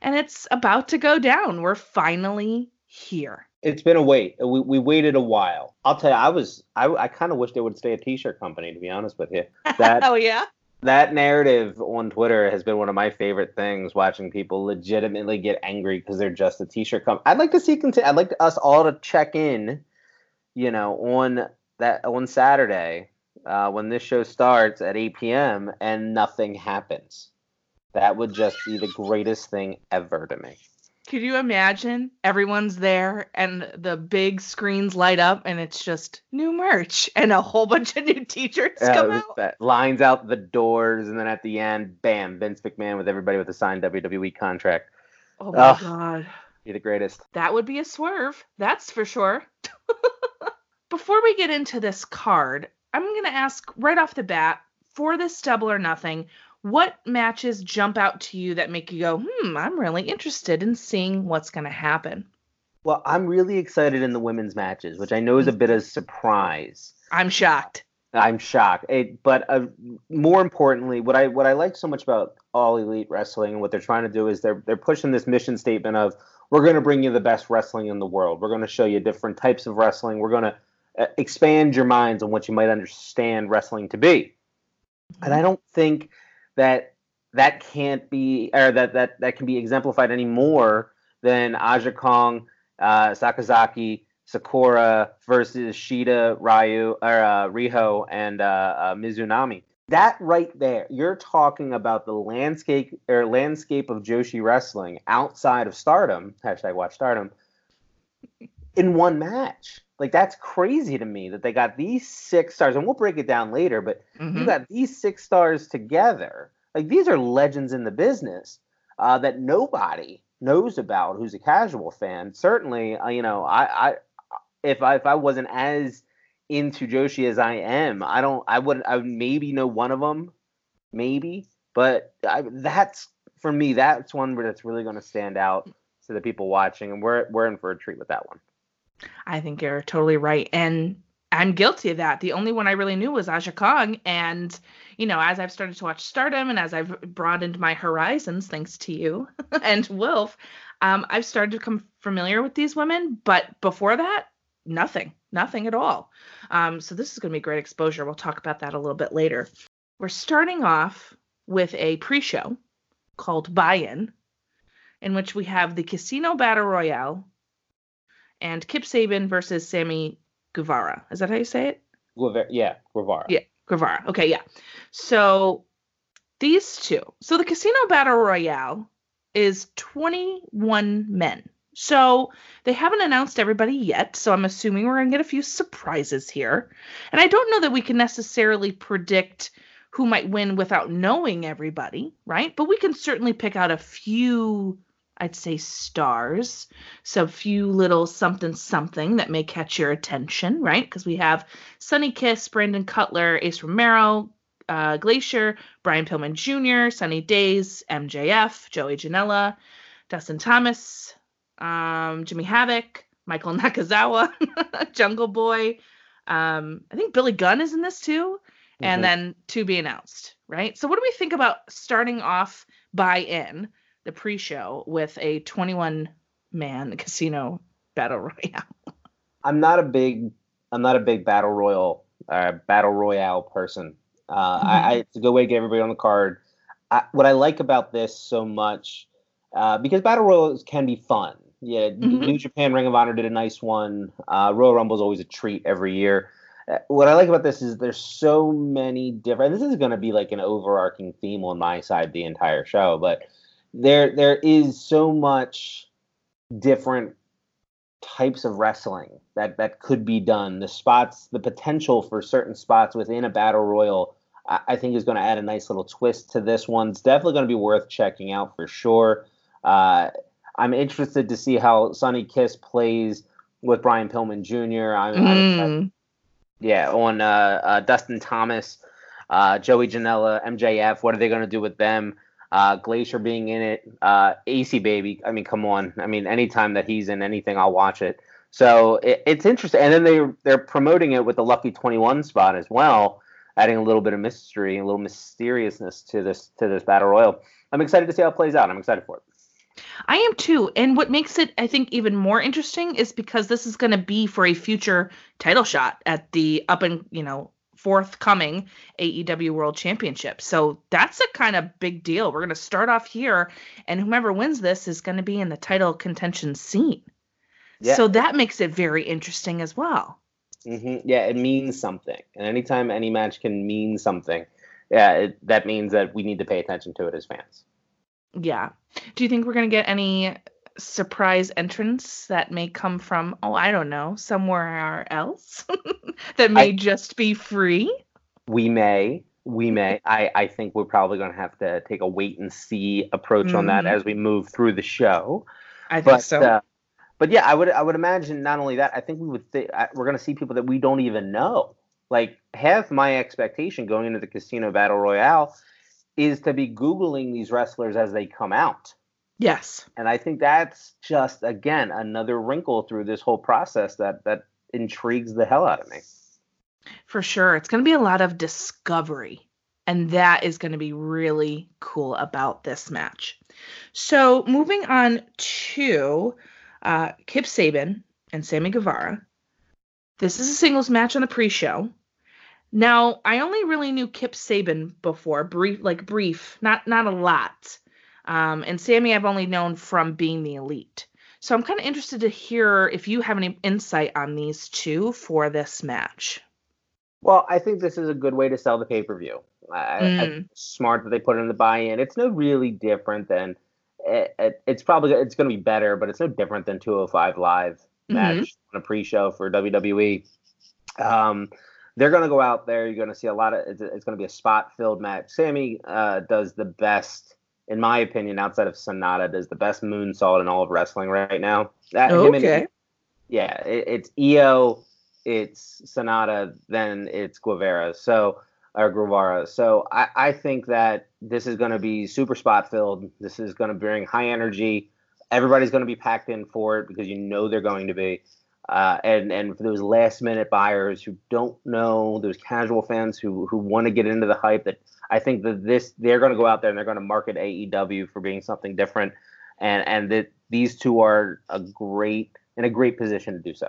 and it's about to go down. We're finally here. It's been a wait. We, we waited a while. I'll tell you, I was I, I kind of wish they would stay a t-shirt company. To be honest with you, that oh yeah, that narrative on Twitter has been one of my favorite things. Watching people legitimately get angry because they're just a t-shirt company. I'd like to see. Conti- I'd like us all to check in. You know, on that on Saturday uh, when this show starts at 8 p.m. and nothing happens. That would just be the greatest thing ever to me. Could you imagine everyone's there and the big screens light up and it's just new merch and a whole bunch of new t-shirts Yeah, come out? that lines out the doors, and then at the end, bam, Vince McMahon with everybody with a signed WWE contract. Oh my Ugh. god. Be the greatest. That would be a swerve, that's for sure. Before we get into this card, I'm going to ask right off the bat for this double or nothing, what matches jump out to you that make you go, hmm, I'm really interested in seeing what's going to happen? Well, I'm really excited in the women's matches, which I know is a bit of a surprise. I'm shocked. I'm shocked. It, but uh, more importantly, what I what I like so much about All Elite Wrestling and what they're trying to do is they're they're pushing this mission statement of we're going to bring you the best wrestling in the world. We're going to show you different types of wrestling. We're going to uh, expand your minds on what you might understand wrestling to be. And I don't think that that can't be or that that that can be exemplified any more than Aja Kong, uh, Sakazaki, Sakura versus Shida, Ryo, or uh, Riho, and uh, uh, Mizunami. That right there, you're talking about the landscape or landscape of Joshi wrestling outside of Stardom. Hashtag Watch Stardom. In one match, like that's crazy to me that they got these six stars, and we'll break it down later. But you Mhm. got these six stars together. Like these are legends in the business uh, that nobody knows about who's a casual fan. Certainly, uh, you know, I, I if I if I wasn't as into Joshi as I am, I don't I would I would maybe know one of them, maybe, but I, that's for me that's one where that's really going to stand out to the people watching, and we're we're in for a treat with that one. I think you're totally right. And I'm guilty of that. The only one I really knew was Aja Kong. And, you know, as I've started to watch Stardom and as I've broadened my horizons, thanks to you and Wolf, um, I've started to become familiar with these women. But before that, nothing, nothing at all. Um, so this is going to be great exposure. We'll talk about that a little bit later. We're starting off with a pre show called Buy In, in which we have the Casino Battle Royale and Kip Sabian versus Sammy Guevara. Is that how you say it? Guevara, yeah, Guevara. Yeah, Guevara. Okay, yeah. So these two. So the Casino Battle Royale is 21 men. So they haven't announced everybody yet. So I'm assuming we're going to get a few surprises here. And I don't know that we can necessarily predict who might win without knowing everybody, right? But we can certainly pick out a few I'd say stars. So a few little something something that may catch your attention, right? Because we have Sonny Kiss, Brandon Cutler, Ace Romero, uh, Glacier, Brian Pillman Jr., Sunny Days, MJF, Joey Janela, Dustin Thomas, um, Jimmy Havoc, Michael Nakazawa, Jungle Boy. Um, I think Billy Gunn is in this too. Mm-hmm. And then to be announced, right? So what do we think about starting off by in? The pre-show with a 21 man casino battle royale. I'm not a big I'm not a big battle royal uh, battle royale person. Uh, mm-hmm. I, I, it's a good way to get everybody on the card. I, what I like about this so much, uh, because battle royals can be fun. Yeah, mm-hmm. New Japan Ring of Honor did a nice one. Uh, Royal Rumble is always a treat every year. Uh, what I like about this is there's so many different. This is going to be like an overarching theme on my side the entire show, but there there is so much different types of wrestling that that could be done. The spots, the potential for certain spots within a battle royal, I, I think is going to add a nice little twist to this one. It's definitely going to be worth checking out for sure. Uh, I'm interested to see how Sonny Kiss plays with Brian Pillman Jr. I'm, mm. I'm yeah, on uh, uh, Dustin Thomas, uh, Joey Janela, MJF. What are they going to do with them? Uh, Glacier being in it, uh, AC baby. I mean, come on. I mean, anytime that he's in anything, I'll watch it. So it, it's interesting. And then they they're promoting it with the Lucky Twenty One spot as well, adding a little bit of mystery, a little mysteriousness to this to this battle royal. I'm excited to see how it plays out. I'm excited for it. I am too. And what makes it, I think, even more interesting is because this is going to be for a future title shot at the up and, you know, forthcoming AEW World Championship. So that's a kind of big deal. We're going to start off here, and whomever wins this is going to be in the title contention scene. Yeah. So that makes it very interesting as well. Mm-hmm. Yeah, it means something. And anytime any match can mean something, yeah, it, that means that we need to pay attention to it as fans. Yeah. Do you think we're going to get any surprise entrance that may come from oh I don't know somewhere else that may I, just be free. We may, we may. I I think we're probably going to have to take a wait and see approach mm-hmm. on that mm-hmm. as we move through the show. I think but, so. Uh, but yeah, I would I would imagine not only that I think we would th- we're going to see people that we don't even know. Like half my expectation going into the Casino Battle Royale is to be googling these wrestlers as they come out Yes. And I think that's just again another wrinkle through this whole process that that intrigues the hell out of me. For sure. It's going to be a lot of discovery. And that is going to be really cool about this match. So, moving on to uh, Kip Sabian and Sammy Guevara. This is a singles match on the pre-show. Now, I only really knew Kip Sabian before, brief, like brief, not not a lot. Um, and Sammy, I've only known from being the elite. So I'm kind of interested to hear if you have any insight on these two for this match. Well, I think this is a good way to sell the pay per view. Mm. Smart that they put in the buy in. It's no really different than it, it, it's probably it's going to be better, but it's no different than 205 live mm-hmm. match mm-hmm. on a pre show for WWE. Um, they're going to go out there. You're going to see a lot of. It's, it's going to be a spot filled match. Sammy uh, does the best in my opinion, outside of Sonata, does the best moonsault in all of wrestling right now. That, okay. yeah, it, it's EO, it's Sonata, then it's Guevara. So or Guevara. So I, I think that this is going to be super spot filled. This is going to bring high energy. Everybody's going to be packed in for it because you know they're going to be. Uh, and and for those last minute buyers who don't know, those casual fans who who want to get into the hype, that I think that this they're going to go out there and they're going to market AEW for being something different, and and that these two are a great in a great position to do so.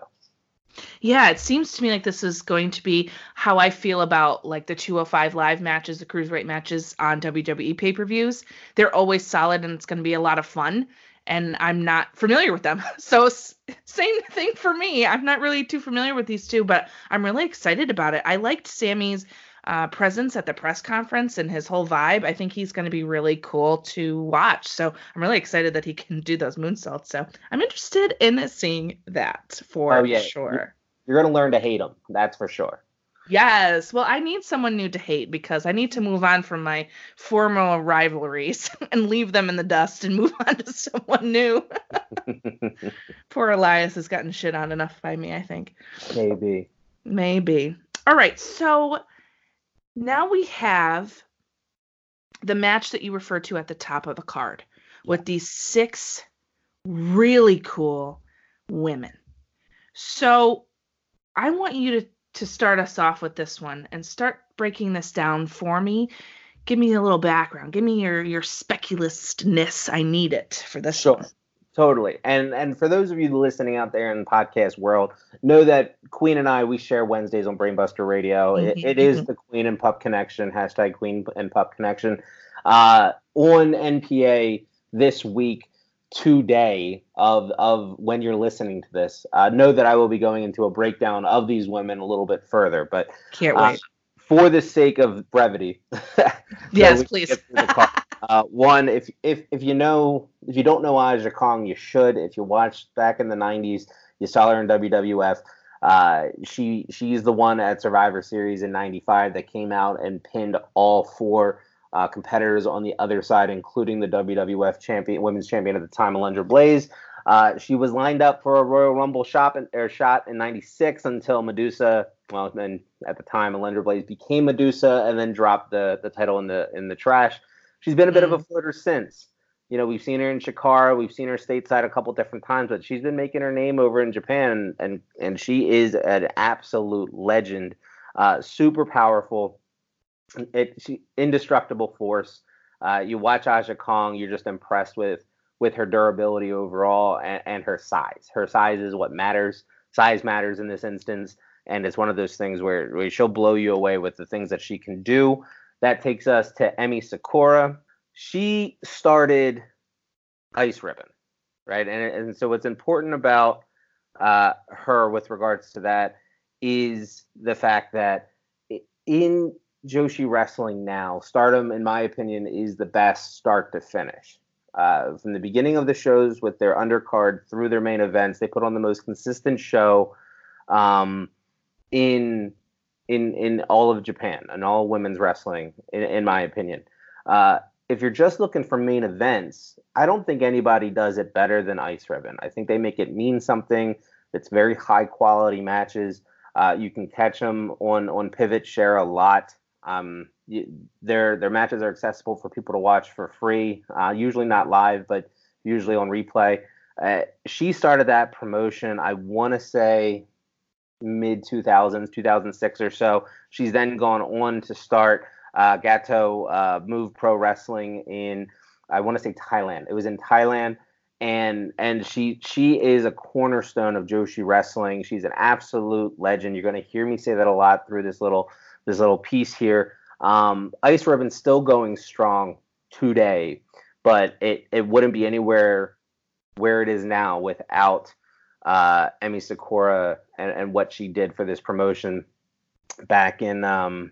Yeah, it seems to me like this is going to be how I feel about like the 205 live matches, the cruiserweight matches on WWE pay per views. They're always solid and it's going to be a lot of fun. And I'm not familiar with them. So, same thing for me. I'm not really too familiar with these two, but I'm really excited about it. I liked Sammy's uh, presence at the press conference and his whole vibe. I think he's going to be really cool to watch. So I'm really excited that he can do those moonsaults. So I'm interested in seeing that for oh, yeah. sure. You're going to learn to hate him. That's for sure. Yes. Well, I need someone new to hate because I need to move on from my former rivalries and leave them in the dust and move on to someone new. Poor Elias has gotten shit on enough by me, I think. Maybe. Maybe. All right. So now we have the match that you referred to at the top of the card with these six really cool women. So I want you to to start us off with this one and start breaking this down for me. Give me a little background. Give me your your speculistness. I need it for this sure. one. Totally. And and for those of you listening out there in the podcast world, know that Queen and I we share Wednesdays on Brainbuster Radio. Mm-hmm. It, it is mm-hmm. the Queen and Pup connection. Hashtag Queen and Pup connection. Uh, on NPA this week today of of when you're listening to this. Uh, know that I will be going into a breakdown of these women a little bit further, but can't uh, wait. For the sake of brevity, yes, please. uh, one, if if if you know if you don't know Aja Kong, you should. If you watched back in the '90s, you saw her in WWF. Uh, she she's the one at Survivor Series in '95 that came out and pinned all four uh, competitors on the other side, including the WWF champion, women's champion at the time, Alundra Blaze. Uh, she was lined up for a Royal Rumble shot in, or shot in '96 until Medusa. Well, then at the time, Alundra Blaze became Medusa and then dropped the the title in the in the trash. She's been a bit of a mm. floater since. You know, we've seen her in Chikara, we've seen her stateside a couple different times, but she's been making her name over in Japan, and and she is an absolute legend. Uh, super powerful it she indestructible force. Uh, you watch Aja Kong, you're just impressed with with her durability overall and, and her size. Her size is what matters. Size matters in this instance, and it's one of those things where, where she'll blow you away with the things that she can do. That takes us to Emi Sakura. She started Ice Ribbon, right? And, and so what's important about uh, her with regards to that is the fact that in Joshi Wrestling now, Stardom, in my opinion, is the best start to finish. Uh, from the beginning of the shows with their undercard through their main events, they put on the most consistent show um, in in in all of Japan and all women's wrestling, in, in my opinion. Uh, if you're just looking for main events, I don't think anybody does it better than Ice Ribbon. I think they make it mean something. It's very high quality matches. Uh, you can catch them on on Pivot Share a lot. Um, their their matches are accessible for people to watch for free. Uh, usually not live, but usually on replay. Uh, she started that promotion. I want to say mid 2000s, 2006 or so. She's then gone on to start uh, Gatoh uh, Move Pro Wrestling in I want to say Thailand. It was in Thailand and and she she is a cornerstone of Joshi wrestling. She's an absolute legend. You're going to hear me say that a lot through this little this little piece here. Um, Ice Ribbon's still going strong today, but it, it wouldn't be anywhere where it is now without uh, Emi Sakura and, and what she did for this promotion back in um,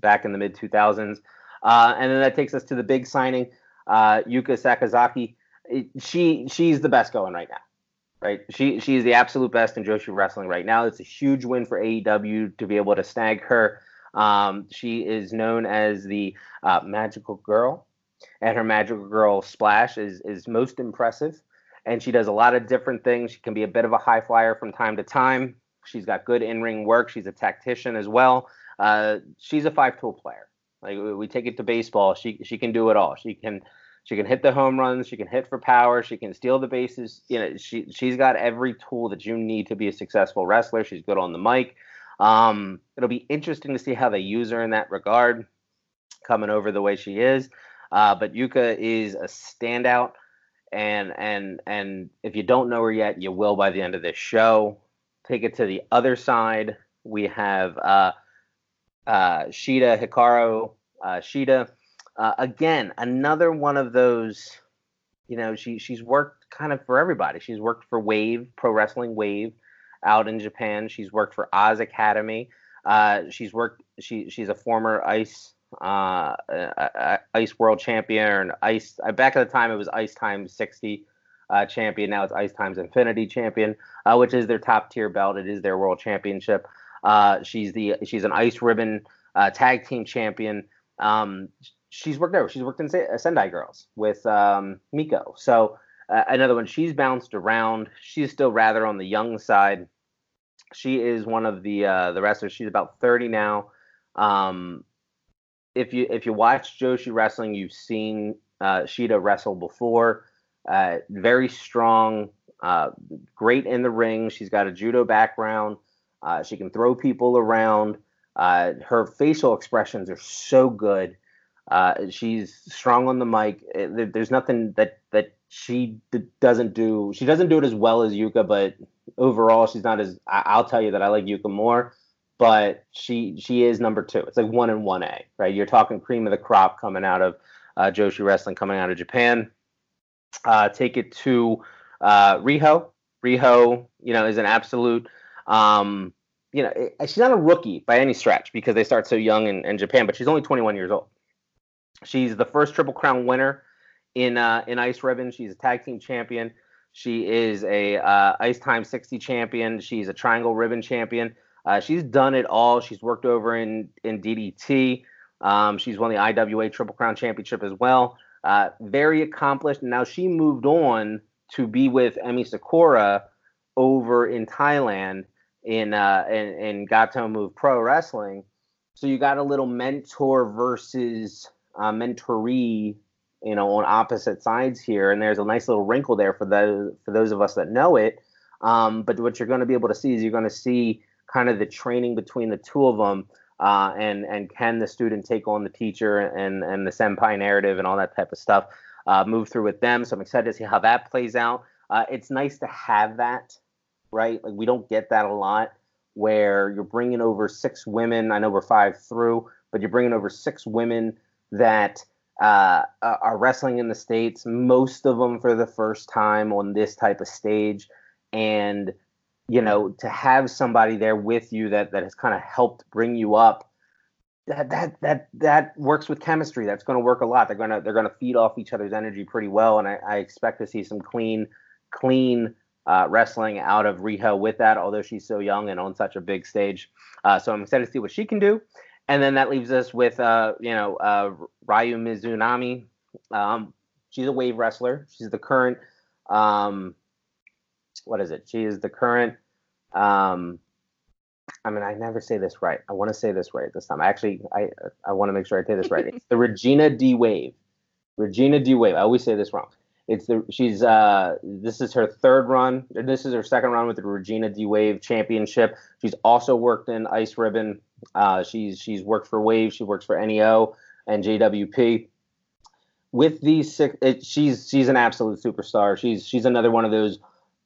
back in the mid 2000s. Uh, and then that takes us to the big signing, uh, Yuka Sakazaki. It, she she's the best going right now right? She she's the absolute best in Joshi wrestling right now. It's a huge win for AEW to be able to snag her. Um, she is known as the uh, Magical Girl, and her Magical Girl splash is is most impressive. And she does a lot of different things. She can be a bit of a high flyer from time to time. She's got good in ring work. She's a tactician as well. Uh, she's a five tool player. Like we take it to baseball, she she can do it all. She can She can hit the home runs. She can hit for power. She can steal the bases. You know, she she's got every tool that you need to be a successful wrestler. She's good on the mic. Um, it'll be interesting to see how they use her in that regard, coming over the way she is. Uh, but Yuka is a standout, and and and if you don't know her yet, you will by the end of this show. Take it to the other side. We have uh, uh, Shida Hikaru uh, Shida. Uh, again, another one of those. You know, she she's worked kind of for everybody. She's worked for Wave Pro Wrestling Wave out in Japan. She's worked for Oz Academy. Uh, she's worked. She she's a former Ice uh, uh, Ice World Champion Ice. Uh, back at the time, it was Ice Times 60 uh, champion. Now it's Ice Times Infinity champion, uh, which is their top tier belt. It is their world championship. Uh, she's the she's an Ice Ribbon uh, tag team champion. Um, she's worked there. She's worked in uh, Sendai Girls with um, Meiko. So uh, another one. She's bounced around. She's still rather on the young side. She is one of the uh, the wrestlers. She's about 30 now. Um, if you if you watch Joshi wrestling, you've seen uh, Shida wrestle before. Uh, very strong, uh, great in the ring. She's got a judo background. Uh, she can throw people around. Uh, her facial expressions are so good. Uh, she's strong on the mic. There's nothing that that she d- doesn't do. She doesn't do it as well as Yuka, but overall, she's not as. I- will tell you that I like Yuka more, but she she is number two. It's like one and one A, right? You're talking cream of the crop coming out of uh, Joshi Wrestling, coming out of Japan. Uh, take it to uh, Riho. Riho, you know, is an absolute. Um, you know, she's not a rookie by any stretch because they start so young in, in Japan, but she's only 21 years old. She's the first Triple Crown winner in uh, in Ice Ribbon. She's a tag team champion. She is a uh, Ice Time 60 champion. She's a Triangle Ribbon champion. Uh, she's done it all. She's worked over in in DDT. Um, she's won the IWA Triple Crown Championship as well. Uh, very accomplished. Now she moved on to be with Emi Sakura over in Thailand in uh, in, in Gatoh Move Pro Wrestling. So you got a little mentor versus uh, mentoree, you know, on opposite sides here, and there's a nice little wrinkle there for those for those of us that know it. Um, but what you're going to be able to see is you're going to see kind of the training between the two of them, uh, and and can the student take on the teacher and and the senpai narrative and all that type of stuff, uh, move through with them. So I'm excited to see how that plays out. Uh, it's nice to have that, right? Like we don't get that a lot, where you're bringing over six women. I know we're five through, but you're bringing over six women that uh, are wrestling in the states. Most of them for the first time on this type of stage, and you know to have somebody there with you that that has kind of helped bring you up that that that that works with chemistry. That's going to work a lot. They're going to they're going to feed off each other's energy pretty well and i, I expect to see some clean clean uh, wrestling out of Riho with that although she's so young and on such a big stage. Uh, so i'm excited to see what she can do. And then that leaves us with uh, you know uh, ryo mizunami. Um, she's a wave wrestler. She's the current um, what is it she is the current um, I mean, I never say this right. I want to say this right this time. I Actually, I I want to make sure I say this right. It's the Regina di Wave. Regina di Wave. I always say this wrong. It's the she's uh this is her third run. This is her second run with the Regina di Wave Championship. She's also worked in Ice Ribbon. Uh, she's she's worked for Wave. She works for NEO and JWP. With these six, it, she's she's an absolute superstar. She's she's another one of those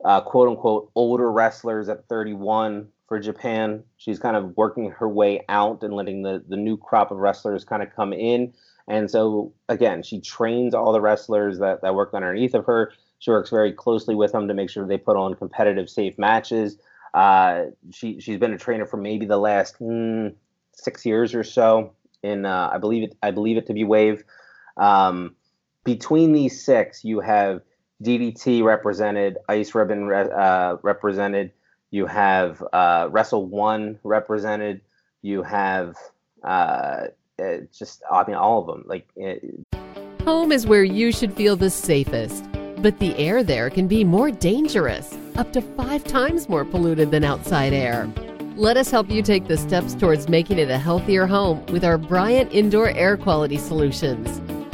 uh, quote unquote older wrestlers at 31 for Japan. She's kind of working her way out and letting the, the new crop of wrestlers kind of come in. And so, again, she trains all the wrestlers that, that work underneath of her. She works very closely with them to make sure they put on competitive, safe matches. Uh, she, she's been a trainer for maybe the last mm, six years or so. In uh, I believe it, I believe it to be Wave. Um, between these six, you have DDT represented, Ice Ribbon uh, represented. You have uh, Wrestle One represented. You have uh, uh, just, I mean, all of them. Like, it, home is where you should feel the safest, but the air there can be more dangerous, up to five times more polluted than outside air. Let us help you take the steps towards making it a healthier home with our Bryant Indoor Air Quality Solutions.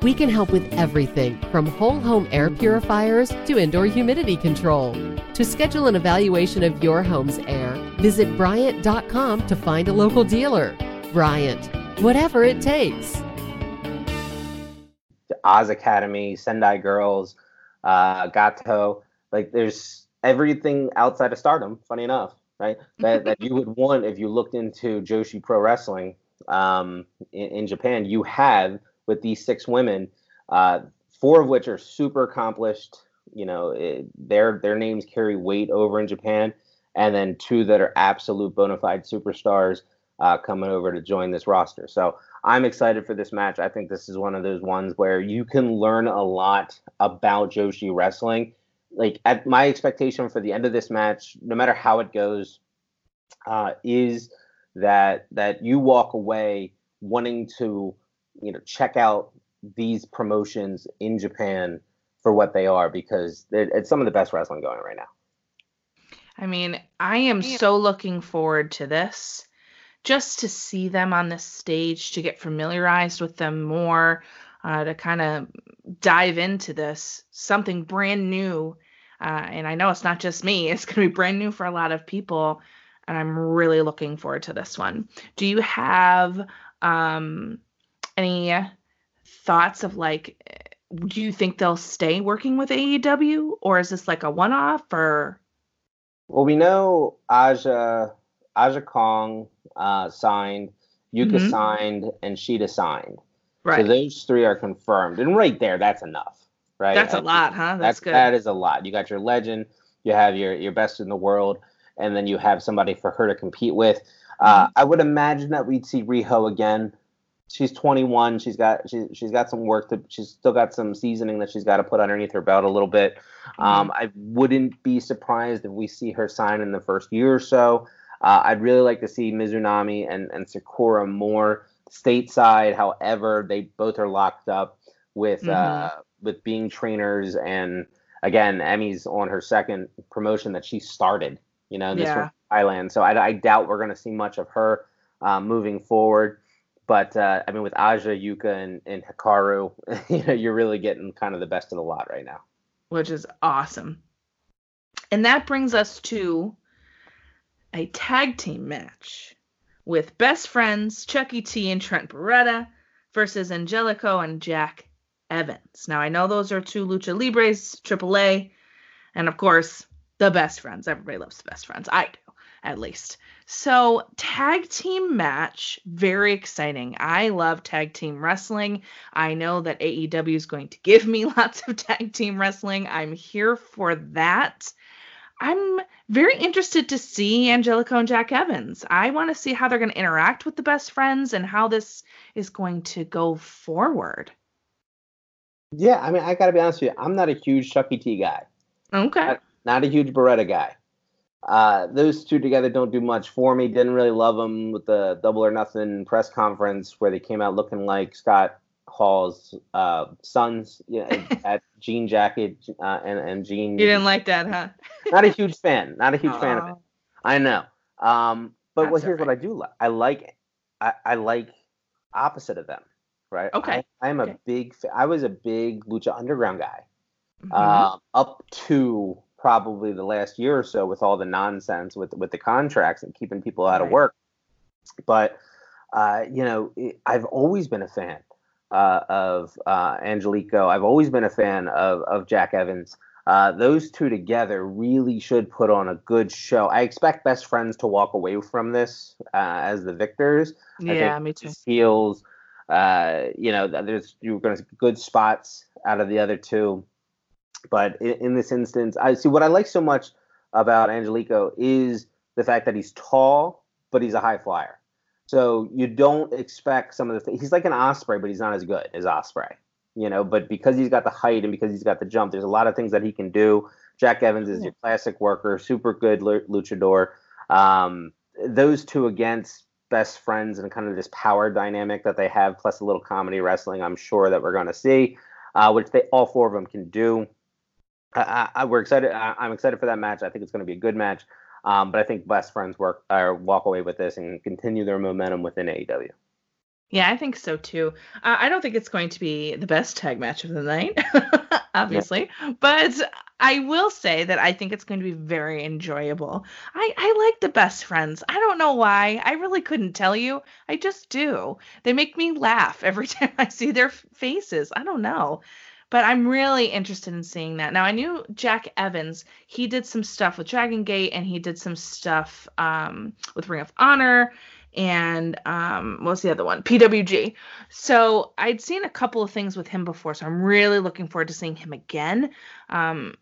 We can help with everything from whole home air purifiers to indoor humidity control. To schedule an evaluation of your home's air, visit Bryant.com to find a local dealer. Bryant, whatever it takes. Oz Academy, Sendai Girls, uh, Gatoh. Like there's everything outside of stardom, funny enough, right? That, that you would want if you looked into Joshi Pro Wrestling um, in, in, Japan. You have with these six women, uh, four of which are super accomplished. You know, it, their their names carry weight over in Japan, and then two that are absolute bona fide superstars uh, coming over to join this roster. So I'm excited for this match. I think this is one of those ones where you can learn a lot about Joshi wrestling. Like at my expectation for the end of this match, no matter how it goes, uh, is that that you walk away wanting to, you know, check out these promotions in Japan for what they are because it's some of the best wrestling going right now. I mean, I am so looking forward to this just to see them on the stage, to get familiarized with them more, uh, to kind of dive into this something brand new. Uh, and I know it's not just me, it's going to be brand new for a lot of people. And I'm really looking forward to this one. Do you have um, any thoughts of like, do you think they'll stay working with AEW or is this like a one off or? Well, we know Aja, Aja Kong uh, signed, Yuka mm-hmm. signed, and Shida signed. Right. So those three are confirmed, and right there, that's enough, right? That's a lot, huh? That's, that's good. That is a lot. You got your legend, you have your your best in the world, and then you have somebody for her to compete with. Uh, mm-hmm. I would imagine that we'd see Riho again. She's 21. She's got she, she's got some work to. She's still got some seasoning that she's got to put underneath her belt a little bit. Mm-hmm. Um, I wouldn't be surprised if we see her sign in the first year or so. Uh, I'd really like to see Mizunami and, and Sakura more stateside. However, they both are locked up with mm-hmm. uh, with being trainers, and again, Emi's on her second promotion that she started. You know, this yeah. Thailand. So I, I doubt we're going to see much of her uh, moving forward. But uh, I mean, with Aja, Yuka, and, and Hikaru, you know, you're really getting kind of the best of the lot right now. Which is awesome. And that brings us to a tag team match with best friends Chucky T and Trent Beretta versus Angelico and Jack Evans. Now, I know those are two Lucha Libres, AAA, and of course, the best friends. Everybody loves the best friends. I do, at least. So, tag team match, very exciting. I love tag team wrestling. I know that AEW is going to give me lots of tag team wrestling. I'm here for that. I'm very interested to see Angelico and Jack Evans. I want to see how they're going to interact with the best friends and how this is going to go forward. Yeah, I mean, I got to be honest with you. I'm not a huge Chucky T guy. Okay. Not, not a huge Beretta guy. Uh, those two together don't do much for me. Didn't really love them with the Double or Nothing press conference where they came out looking like Scott Hall's uh, sons you know, at Jean Jacket uh, and and Jean. You didn't like that, huh? not a huge fan. Not a huge fan of it. I know. Um, but well, here's right. what I do like. I like I, I like opposite of them, right? Okay. I, am okay. a big. I was a big Lucha Underground guy. Mm-hmm. Uh, up to probably the last year or so with all the nonsense with with the contracts and keeping people out right. of work. But uh, you know, I've always been a fan uh, of uh, Angelico. I've always been a fan of, of Jack Evans. Uh, those two together really should put on a good show. I expect Best Friends to walk away from this uh, as the victors. Yeah, me too. Feels, uh, you know, there's you're going to good spots out of the other two, but in, in this instance, I see what I like so much about Angelico is the fact that he's tall, but he's a high flyer. So you don't expect some of the th- he's like an Ospreay, but he's not as good as Ospreay, you know, but because he's got the height and because he's got the jump, there's a lot of things that he can do. Jack Evans is your classic worker, super good luchador. Um, those two against best friends and kind of this power dynamic that they have, plus a little comedy wrestling, I'm sure that we're going to see, uh, which they all four of them can do. I, I, we're excited. I, am excited for that match. I think it's going to be a good match. Um, but I think best friends work or walk away with this and continue their momentum within AEW. Yeah, I think so too. Uh, I don't think it's going to be the best tag match of the night, obviously, yeah. but I will say that I think it's going to be very enjoyable. I, I like the best friends. I don't know why. I really couldn't tell you. I just do. They make me laugh every time I see their faces. I don't know. But I'm really interested in seeing that. Now, I knew Jack Evans. He did some stuff with Dragon Gate and he did some stuff um, with Ring of Honor and um, what's the other one? PWG. So I'd seen a couple of things with him before, so I'm really looking forward to seeing him again. Um,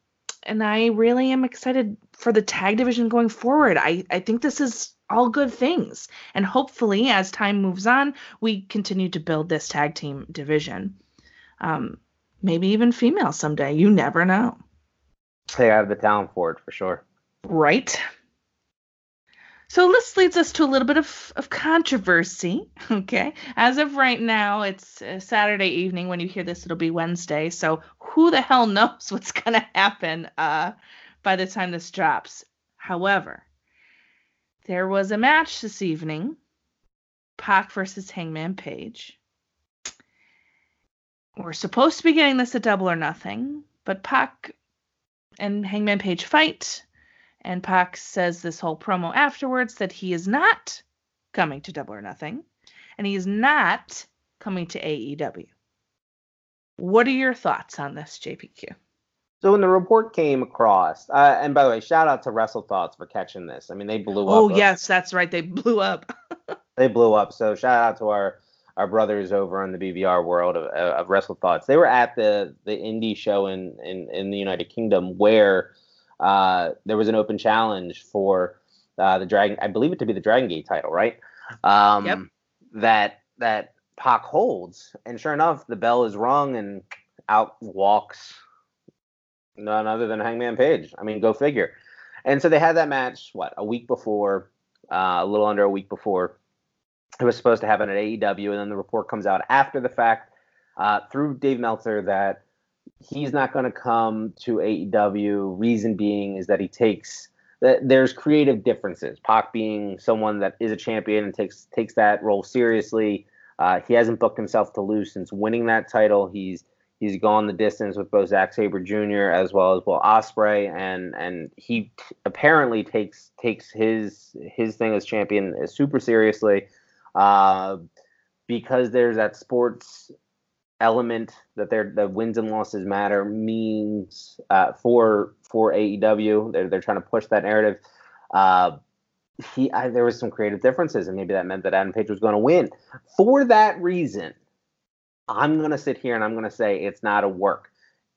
and I really am excited for the tag division going forward. I, I think this is all good things. And hopefully, as time moves on, we continue to build this tag team division. Um, maybe even female someday. You never know. They have the talent for it for sure. Right. So this leads us to a little bit of, of controversy. Okay. As of right now, it's uh, Saturday evening. When you hear this, it'll be Wednesday. So who the hell knows what's going to happen uh, by the time this drops? However, there was a match this evening Pac versus Hangman Page. We're supposed to be getting this at Double or Nothing, but Pac and Hangman Page fight. And Pac says this whole promo afterwards that he is not coming to Double or Nothing, and he is not coming to AEW. What are your thoughts on this, JPQ? So when the report came across, uh, and by the way, shout out to Wrestle Thoughts for catching this. I mean, they blew oh, up. Oh yes, that's right, they blew up. they blew up. So shout out to our our brothers over in the BBR world of, of Wrestle Thoughts. They were at the the indie show in in, in the United Kingdom where uh, there was an open challenge for uh, the Dragon, I believe it to be the Dragon Gate title, right? Um, yep. That that Pac holds, and sure enough, the bell is rung, and out walks none other than Hangman Page. I mean, go figure. And so they had that match, what, a week before, uh, a little under a week before. It was supposed to happen at AEW, and then the report comes out after the fact uh, through Dave Meltzer that he's not going to come to AEW. Reason being is that he takes that there's creative differences. Pac being someone that is a champion and takes takes that role seriously. Uh, he hasn't booked himself to lose since winning that title. He's he's gone the distance with both Zack Sabre Jr. as well as Will Ospreay, and and he t- apparently takes takes his his thing as champion super seriously. Uh, because there's that sports element that their the wins and losses matter means uh, for for AEW. They're they're trying to push that narrative. Uh, he I, there was some creative differences, and maybe that meant that Adam Page was going to win. For that reason, I'm going to sit here and I'm going to say it's not a work.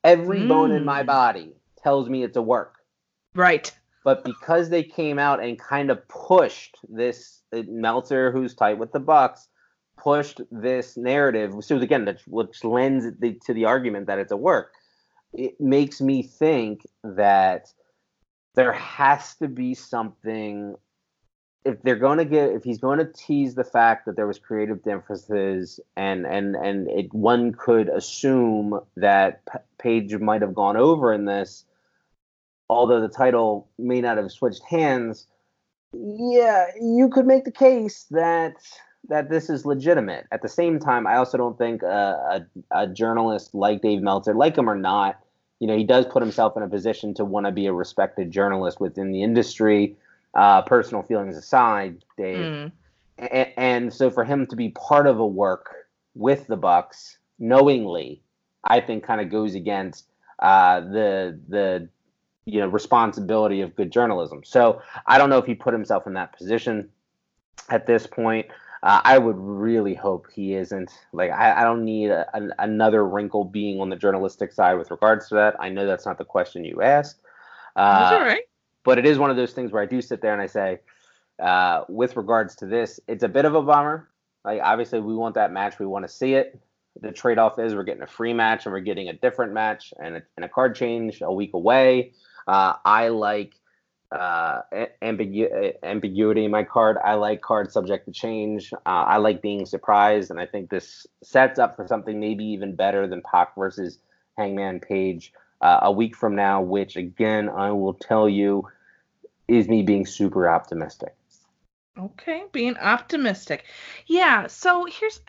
Every mm. bone in my mm. body tells me it's a work. Right. But because they came out and kind of pushed this uh, Meltzer, who's tight with the Bucks, pushed this narrative, so again, which lends the, to the argument that it's a work. It makes me think that there has to be something. If they're going to get, if he's going to tease the fact that there was creative differences, and and and it, one could assume that Page might have gone over in this, although the title may not have switched hands. Yeah, you could make the case that that this is legitimate. At the same time, I also don't think a, a, a, journalist like Dave Meltzer, like him or not, you know, he does put himself in a position to want to be a respected journalist within the industry. Uh, personal feelings aside, Dave, mm. a- and so for him to be part of a work with the Bucks knowingly, I think kind of goes against uh, the the you know responsibility of good journalism. So I don't know if he put himself in that position at this point. Uh, I would really hope he isn't. Like, I, I don't need a, a, another wrinkle being on the journalistic side with regards to that. I know that's not the question you asked. Uh, that's all right. But it is one of those things where I do sit there and I say, uh, with regards to this, it's a bit of a bummer. Like, obviously, we want that match. We want to see it. the trade-off is we're getting a free match and we're getting a different match and a, and a card change a week away. Uh, I like uh, ambigu- ambiguity in my card. I like cards subject to change. Uh, I like being surprised, and I think this sets up for something maybe even better than Pac versus Hangman Page uh, a week from now, which again I will tell you is me being super optimistic. Okay, being optimistic. Yeah, so here's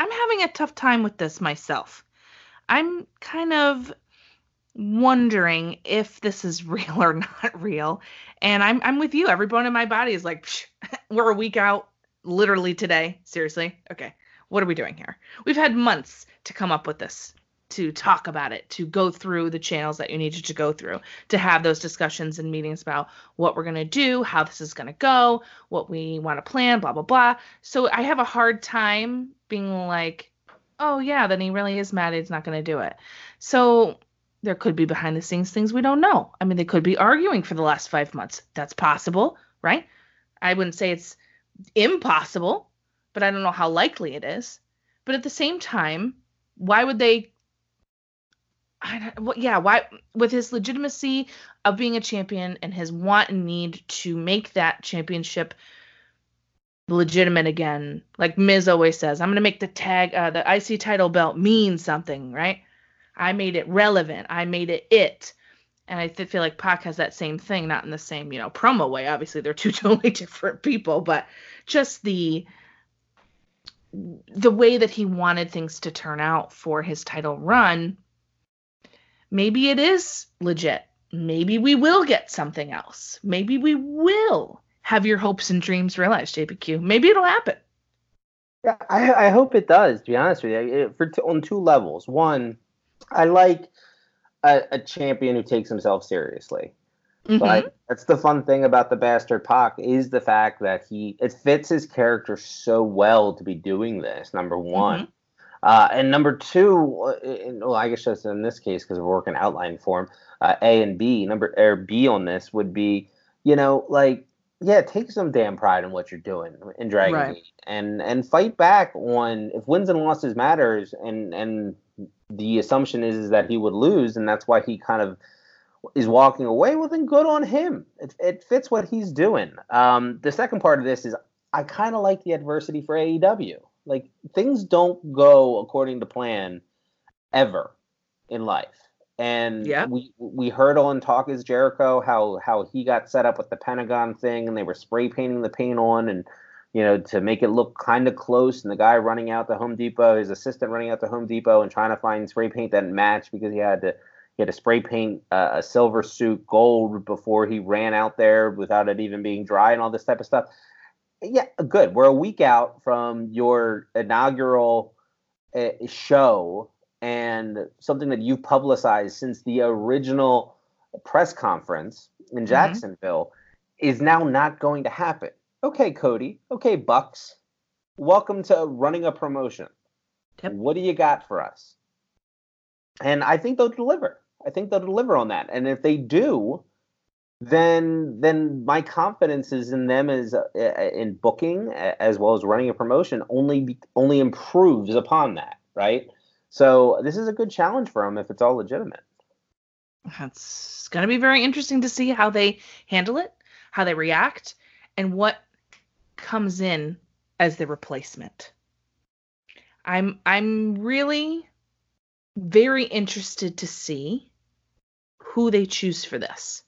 I'm having a tough time with this myself. I'm kind of wondering if this is real or not real. And I'm I'm with you. Every bone in my body is like, we're a week out literally today. Seriously? Okay. What are we doing here? We've had months to come up with this, to talk about it, to go through the channels that you needed to go through, to have those discussions and meetings about what we're going to do, how this is going to go, what we want to plan, blah, blah, blah. So I have a hard time being like, oh, yeah, then he really is mad. He's not going to do it. So there could be behind the scenes things we don't know. I mean, they could be arguing for the last five months. That's possible, right? I wouldn't say it's impossible, but I don't know how likely it is. But at the same time, why would they? I well, yeah, why with his legitimacy of being a champion and his want and need to make that championship legitimate again, like Miz always says, I'm gonna make the tag, uh, the IC title belt mean something, right? I made it relevant. I made it it. And I feel like Pac has that same thing, not in the same, you know, promo way. Obviously, they're two totally different people, but just the the way that he wanted things to turn out for his title run, maybe it is legit. Maybe we will get something else. Maybe we will have your hopes and dreams realized, JPQ. Maybe it'll happen. Yeah, I, I hope it does. To be honest with you, it, for t- on two levels. One, I like a, a champion who takes himself seriously. Mm-hmm. But that's the fun thing about the bastard Pac is the fact that he it fits his character so well to be doing this. Number one, mm-hmm. uh, and number two, uh, well, I guess just in this case because we're working outline form, uh, A and B. Number or B on this would be, you know, like yeah, take some damn pride in what you're doing in Dragon right. And and fight back on if wins and losses matters and and the assumption is, is that he would lose, and that's why he kind of is walking away. Well, then good on him. It, it fits what he's doing. Um, the second part of this is I kind of like the adversity for AEW. Like things don't go according to plan ever in life. And yeah. we we heard on Talk is Jericho how how he got set up with the Pentagon thing and they were spray painting the paint on and you know, to make it look kind of close. And the guy running out to Home Depot, his assistant running out to Home Depot and trying to find spray paint that matched because he had to he had to spray paint uh, a silver suit gold before he ran out there without it even being dry and all this type of stuff. Yeah, good. We're a week out from your inaugural uh, show and something that you've publicized since the original press conference in mm-hmm. Jacksonville mm-hmm. is now not going to happen okay, Cody, okay, Bucks, welcome to running a promotion. Yep. What do you got for us? And I think they'll deliver. I think they'll deliver on that. And if they do, then then my confidence is in them as uh, in booking as well as running a promotion only only improves upon that, right? So this is a good challenge for them if it's all legitimate. It's going to be very interesting to see how they handle it, how they react, and what comes in as the replacement. I'm I'm really very interested to see who they choose for this.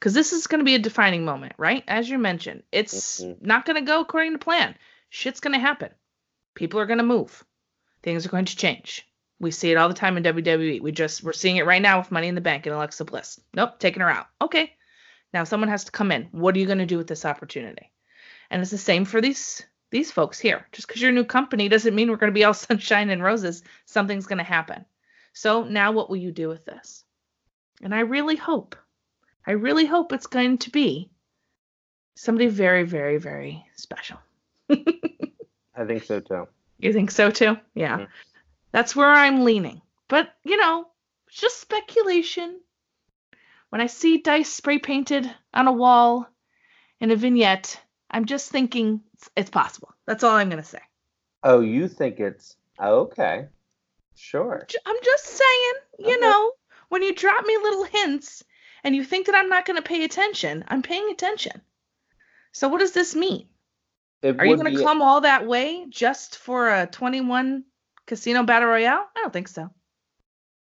Cuz this is going to be a defining moment, right? As you mentioned, it's mm-hmm. not going to go according to plan. Shit's going to happen. People are going to move. Things are going to change. We see it all the time in WWE. We just we're seeing it right now with Money in the Bank and Alexa Bliss. Nope, taking her out. Okay. Now someone has to come in. What are you going to do with this opportunity? And it's the same for these these folks here. Just because you're a new company doesn't mean we're going to be all sunshine and roses. Something's going to happen. So now what will you do with this? And I really hope, I really hope it's going to be somebody very, very, very special. I think so too. You think so too? Yeah. Mm-hmm. That's where I'm leaning. But, you know, just speculation. When I see dice spray painted on a wall in a vignette, I'm just thinking it's, it's possible. That's all I'm going to say. Oh, you think it's okay? Sure. I'm just saying, you know, when you drop me little hints and you think that I'm not going to pay attention, I'm paying attention. So what does this mean? It Are you going to come all that way just for a 21 casino battle royale? I don't think so.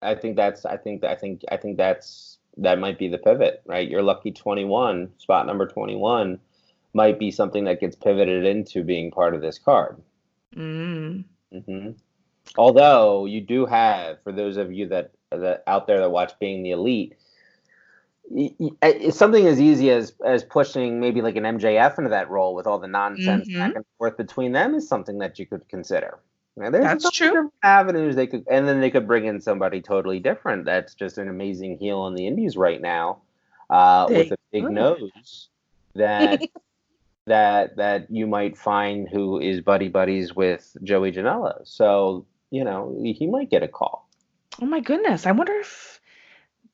I think that's I think I think I think that's that might be the pivot, right? Your lucky 21, spot number 21 might be something that gets pivoted into being part of this card. Mm. hmm Although you do have, for those of you that that out there that watch Being the Elite, y- y- it's something as easy as as pushing maybe like an MJF into that role with all the nonsense Mhm. back and forth between them is something that you could consider. Now, there's That's true. Avenues they could, and then they could bring in somebody totally different. That's just an amazing heel in the Indies right now, uh, with a big nose that that that you might find who is buddy buddies with Joey Janela. So you know he might get a call. Oh my goodness. I wonder if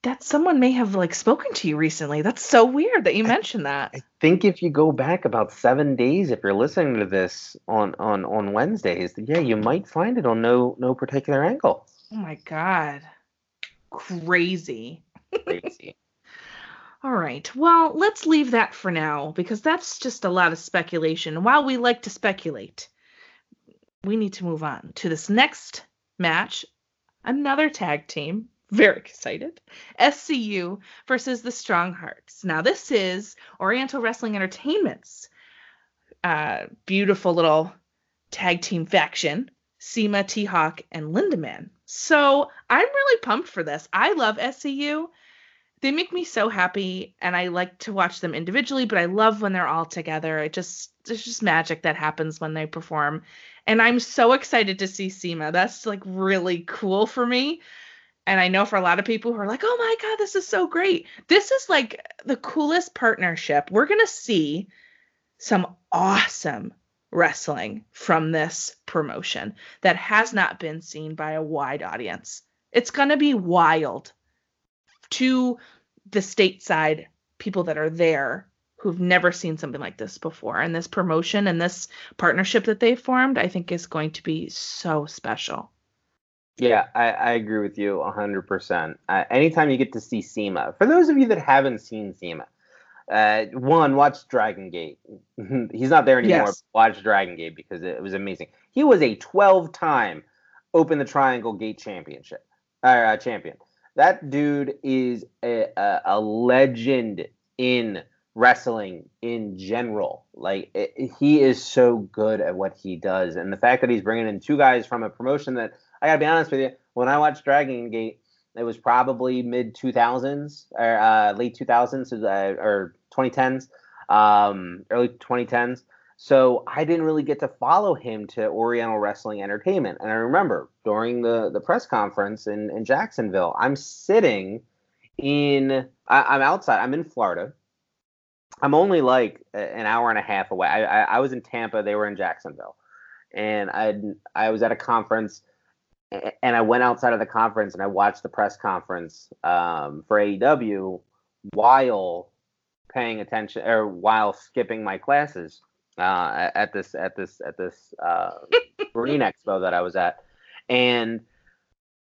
that someone may have like spoken to you recently. That's so weird that you mentioned that. I think if you go back about seven days, if you're listening to this on on on Wednesdays, yeah, you might find it on no no particular angle. Oh my god. Crazy. Crazy. All right. Well, let's leave that for now because that's just a lot of speculation. While we like to speculate, we need to move on to this next match. Another tag team. Very excited. SCU versus the Strong Hearts. Now, this is Oriental Wrestling Entertainment's uh, beautiful little tag team faction CIMA, T Hawk, and Lindaman. So I'm really pumped for this. I love SCU they make me so happy and I like to watch them individually, but I love when they're all together. It just there's just magic that happens when they perform. And I'm so excited to see CIMA. That's like really cool for me. And I know for a lot of people who are like, oh my God, this is so great. This is like the coolest partnership. We're going to see some awesome wrestling from this promotion that has not been seen by a wide audience. It's going to be wild to the stateside people that are there who've never seen something like this before. And this promotion and this partnership that they formed, I think is going to be so special. Yeah, I, I agree with you 100%. Uh, anytime you get to see CIMA, for those of you that haven't seen CIMA, uh, one, watch Dragon Gate. He's not there anymore. Yes. but Watch Dragon Gate because it was amazing. He was a 12 time Open the Triangle Gate championship uh, champion. That dude is a, a, a legend in wrestling in general. Like it, he is so good at what he does, and the fact that he's bringing in two guys from a promotion that I gotta be honest with you, when I watched Dragon Gate, it was probably mid 2000s or uh, late 2000s uh, or 2010s, um, early 2010s. So I didn't really get to follow him to Oriental Wrestling Entertainment. And I remember during the, the press conference in, in Jacksonville, I'm sitting in, I, I'm outside, I'm in Florida. I'm only like an hour and a half away. I, I, I was in Tampa, they were in Jacksonville. And I I was at a conference and I went outside of the conference and I watched the press conference um, for AEW while paying attention or while skipping my classes uh, at this at this at this uh, Marine Expo that I was at, and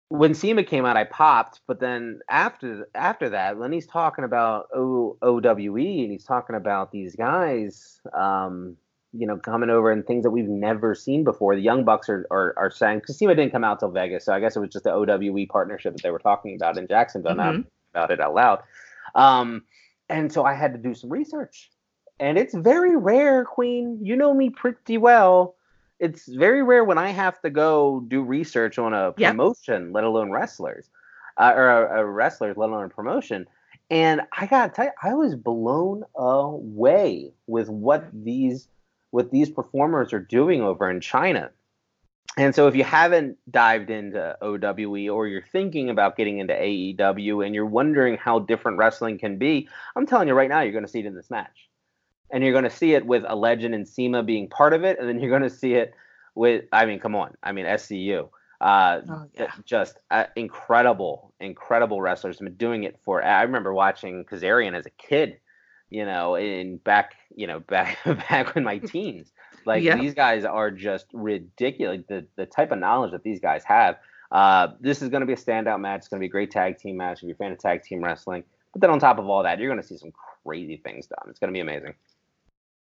when CIMA came out, I popped. But then after after that, when he's talking about o, OWE and he's talking about these guys, um, you know, coming over and things that we've never seen before. The Young Bucks are are, are saying because CIMA didn't come out till Vegas, so I guess it was just the OWE partnership that they were talking about in Jacksonville. Not Mhm. about it out loud. Um, and so I had to do some research. And it's very rare, Queen. You know me pretty well. It's very rare when I have to go do research on a Yep. promotion, let alone wrestlers, uh, or a, a wrestlers, let alone a promotion. And I gotta tell you, I was blown away with what these what these performers are doing over in China. And so, if you haven't dived into OWE or you're thinking about getting into AEW and you're wondering how different wrestling can be, I'm telling you right now, you're going to see it in this match. And you're going to see it with a legend and CIMA being part of it. And then you're going to see it with, I mean, come on. I mean, SCU. Uh, Oh, th- Just uh, incredible, incredible wrestlers. Been doing it for, I remember watching Kazarian as a kid, you know, in back, you know, back, back in my teens. Like Yeah. these guys are just ridiculous. The the type of knowledge that these guys have. Uh, this is going to be a standout match. It's going to be a great tag team match if you're a fan of tag team wrestling. But then on top of all that, you're going to see some crazy things done. It's going to be amazing.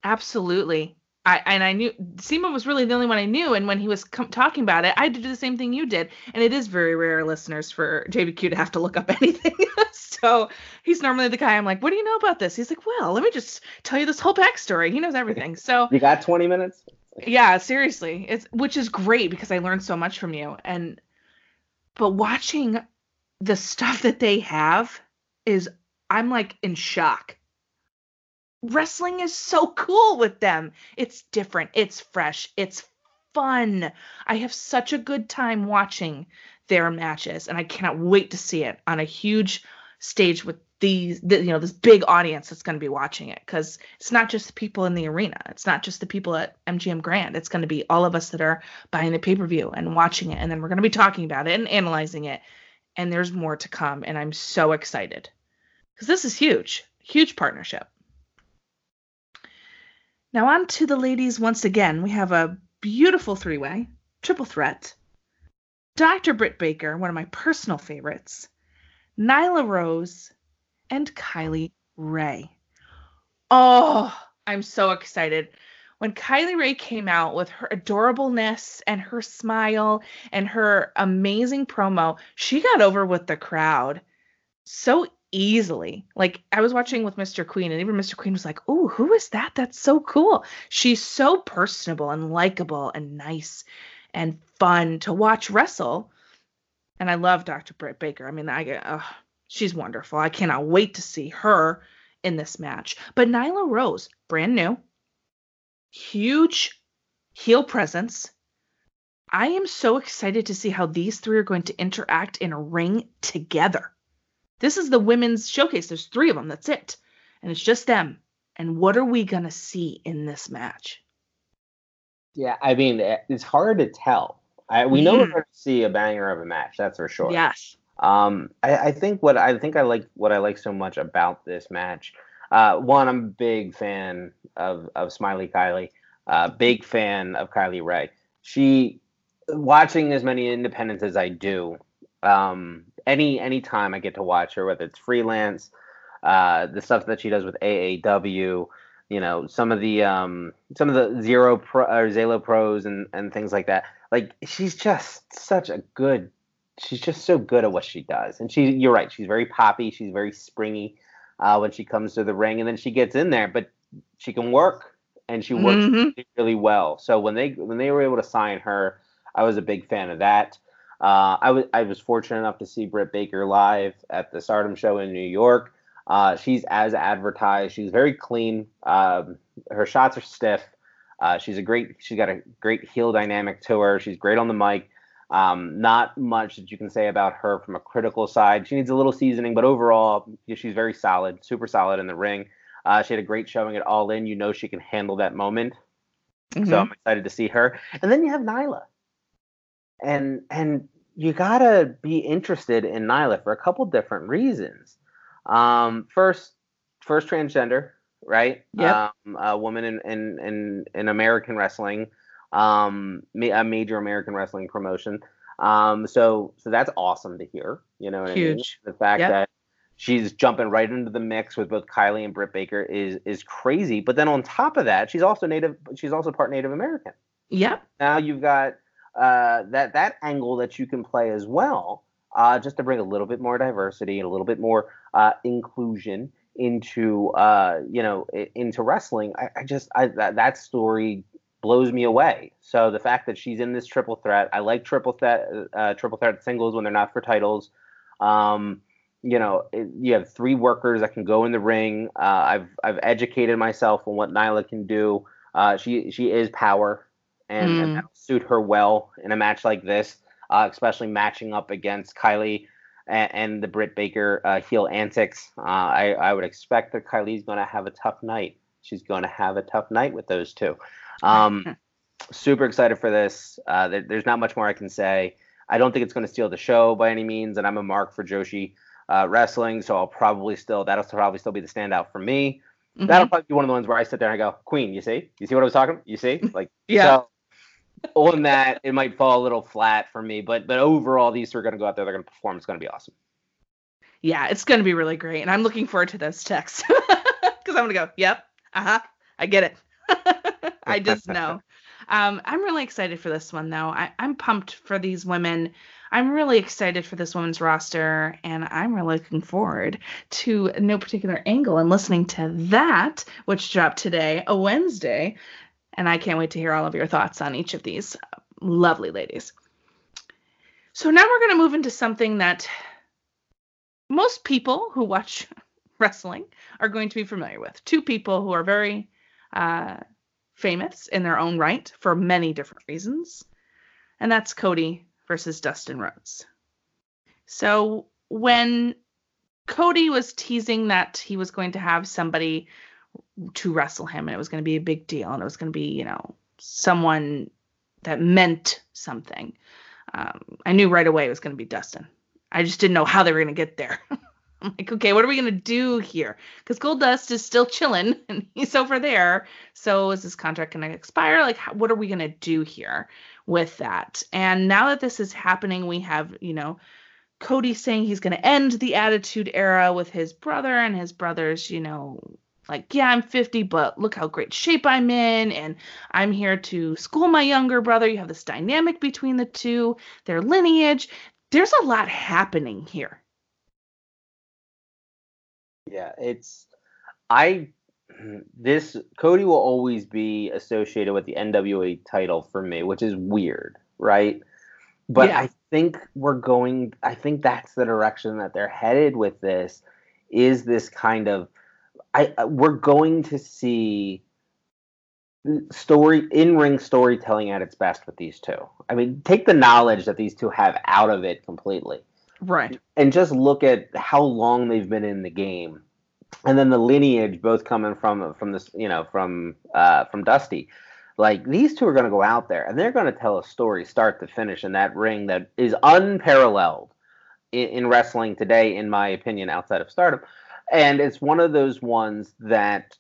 Absolutely. I and I knew CIMA was really the only one I knew, and when he was com- talking about it, I had to do the same thing you did. And it is very rare, listeners, for JPQ to have to look up anything. so he's normally the guy I'm like, "What do you know about this?" He's like, "Well, let me just tell you this whole backstory." He knows everything. So you got 20 minutes. Yeah, seriously, it's which is great because I learned so much from you. And but watching the stuff that they have is, I'm like in shock wrestling is so cool with them. It's different, it's fresh, it's fun. I have such a good time watching their matches, and I cannot wait to see it on a huge stage with these, the, you know, this big audience that's going to be watching it. Because it's not just the people in the arena, it's not just the people at MGM Grand. It's going to be all of us that are buying the pay per view and watching it, and then we're going to be talking about it and analyzing it. And there's more to come, and I'm so excited because this is huge, huge partnership. Now, on to the ladies once again. We have a beautiful three way, triple threat. Dr. Britt Baker, one of my personal favorites, Nyla Rose, and Kylie Rae. Oh, I'm so excited. When Kylie Rae came out with her adorableness and her smile and her amazing promo, she got over with the crowd so easily. Like I was watching with Mr. Queen, and even Mr. Queen was like, "Oh, who is that? That's so cool." She's so personable and likable and nice and fun to watch wrestle. And I love Dr. Britt Baker. I mean, I get, oh, she's wonderful. I cannot wait to see her in this match. But Nyla Rose, brand new, huge heel presence. I am so excited to see how these three are going to interact in a ring together. This is the women's showcase. There's three of them. That's it. And it's just them. And what are we going to see in this match? Yeah, I mean, eh, it's hard to tell. I, we know mm. we're going to see a banger of a match. That's for sure. Yes. Um, I, I, think what I think I like what I like so much about this match. Uh, one, I'm a big fan of of Smiley Kylie. Uh, big fan of Kylie Rae. She watching as many independents as I do. Um, any any time I get to watch her, whether it's freelance, uh, the stuff that she does with AAW, you know, some of the um, some of the zero pro or Zalo pros and and things like that. Like she's just such a good. She's just so good at what she does, and she. You're right. She's very poppy. She's very springy uh, when she comes to the ring, and then she gets in there, but she can work, and she works mm-hmm. really, really well. So when they when they were able to sign her, I was a big fan of that. Uh, I was I was fortunate enough to see Britt Baker live at the Stardom show in New York. Uh, she's as advertised. She's very clean. Um, her shots are stiff. Uh, she's a great. She's got a great heel dynamic to her. She's great on the mic. Um, not much that you can say about her from a critical side. She needs a little seasoning, but overall, she's very solid, super solid in the ring. Uh, she had a great showing at All In. You know she can handle that moment. Mm-hmm. So I'm excited to see her. And then you have Nyla and and you gotta be interested in Nyla for a couple different reasons. Um, first, first transgender, right? Yeah. Um, a woman in in in, in American wrestling, um, a major American wrestling promotion. Um, so so that's awesome to hear. You know, huge. I mean? The fact yep. that she's jumping right into the mix with both Kylie and Britt Baker is is crazy. But then on top of that, she's also native. She's also part Native American. Yep. Now you've got uh, that that angle that you can play as well, uh, just to bring a little bit more diversity and a little bit more uh, inclusion into uh, you know into wrestling. I, I just I, that that story blows me away. So the fact that she's in this triple threat, I like triple threat uh, triple threat singles when they're not for titles. Um, you know, it, you have three workers that can go in the ring. I've I've educated myself on what Nyla can do. She she is power and, mm. and suit her well in a match like this, uh, especially matching up against Kylie and, and the Britt Baker uh, heel antics. Uh, I, I would expect that Kylie's going to have a tough night. She's going to have a tough night with those two. Um, super excited for this. Uh, there, there's not much more I can say. I don't think it's going to steal the show by any means, and I'm a mark for Joshi uh, wrestling, so I'll probably still that'll probably still be the standout for me. Mm-hmm. That'll probably be one of the ones where I sit there and I go, Queen, you see, you see what I was talking? You see, like, yeah. So, on that, it might fall a little flat for me. But but overall, these two are going to go out there. They're going to perform. It's going to be awesome. Yeah, it's going to be really great, and I'm looking forward to those texts because I'm going to go. Yep. Uh huh. I get it. I just know. Um, I'm really excited for this one, though. I, I'm pumped for these women. I'm really excited for this women's roster, and I'm really looking forward to no particular angle and listening to that, which dropped today, a Wednesday. And I can't wait to hear all of your thoughts on each of these lovely ladies. So now we're going to move into something that most people who watch wrestling are going to be familiar with. Two people who are very uh, famous in their own right for many different reasons, and that's Cody versus Dustin Rhodes. So when Cody was teasing that he was going to have somebody to wrestle him and it was going to be a big deal and it was going to be, you know, someone that meant something. Um, I knew right away it was going to be Dustin. I just didn't know how they were going to get there. I'm like, okay, what are we gonna do here? Because Goldust is still chilling and he's over there. So is this contract gonna expire? Like, how, what are we gonna do here with that? And now that this is happening, we have, you know, Cody saying he's gonna end the Attitude Era with his brother, and his brother's, you know, like, yeah, I'm 50, but look how great shape I'm in, and I'm here to school my younger brother. You have this dynamic between the two, their lineage. There's a lot happening here yeah, it's I this Cody will always be associated with the NWA title for me, which is weird, right? But yeah. I think we're going I think that's the direction that they're headed with this is this kind of I we're going to see story in-ring storytelling at its best with these two. I mean, take the knowledge that these two have out of it completely Right. And just look at how long they've been in the game. And then the lineage both coming from from this, you know, from uh from Dusty. Like these two are going to go out there and they're going to tell a story start to finish in that ring that is unparalleled in, in wrestling today in my opinion outside of Stardom. And it's one of those ones that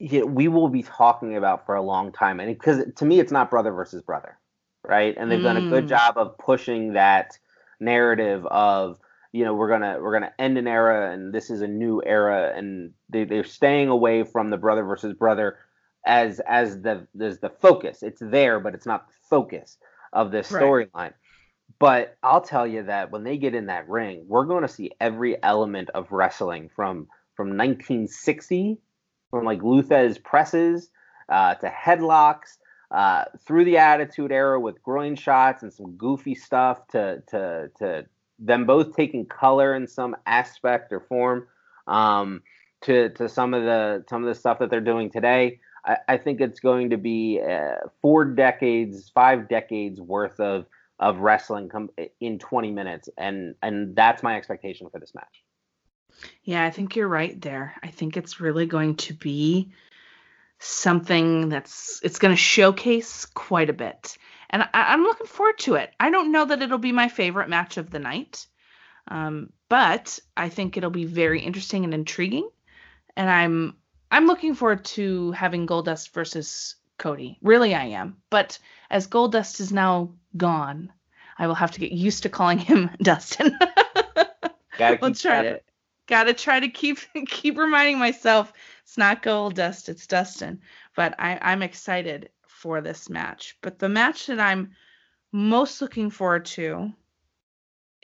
we will be talking about for a long time and because to me it's not brother versus brother right and they've mm. done a good mm. job of pushing that narrative of you know we're gonna we're gonna end an era and this is a new era and they, they're staying away from the brother versus brother as as the as the focus it's there but it's not the focus of this storyline right. But i'll tell you that when they get in that ring we're going to see every element of wrestling from from 1960 from like Lou Thesz presses uh, to headlocks uh, through the Attitude Era with groin shots and some goofy stuff to to to them both taking color in some aspect or form um, to to some of the some of the stuff that they're doing today. I, I think it's going to be uh, four decades, five decades worth of of wrestling come in 20 minutes, and and that's my expectation for this match. Yeah, I think you're right there. I think it's really going to be something that's it's going to showcase quite a bit and I, am looking forward to it i don't know that it'll be my favorite match of the night um, but i think it'll be very interesting and intriguing and i'm i'm looking forward to having goldust versus cody really i am but as goldust is now gone i will have to get used to calling him dustin let's try to gotta try to keep keep reminding myself it's not Goldust, it's Dustin. But I, I'm excited for this match. But the match that I'm most looking forward to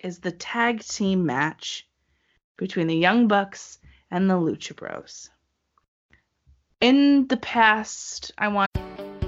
is the tag team match between the Young Bucks and the Lucha Bros. In the past, I want.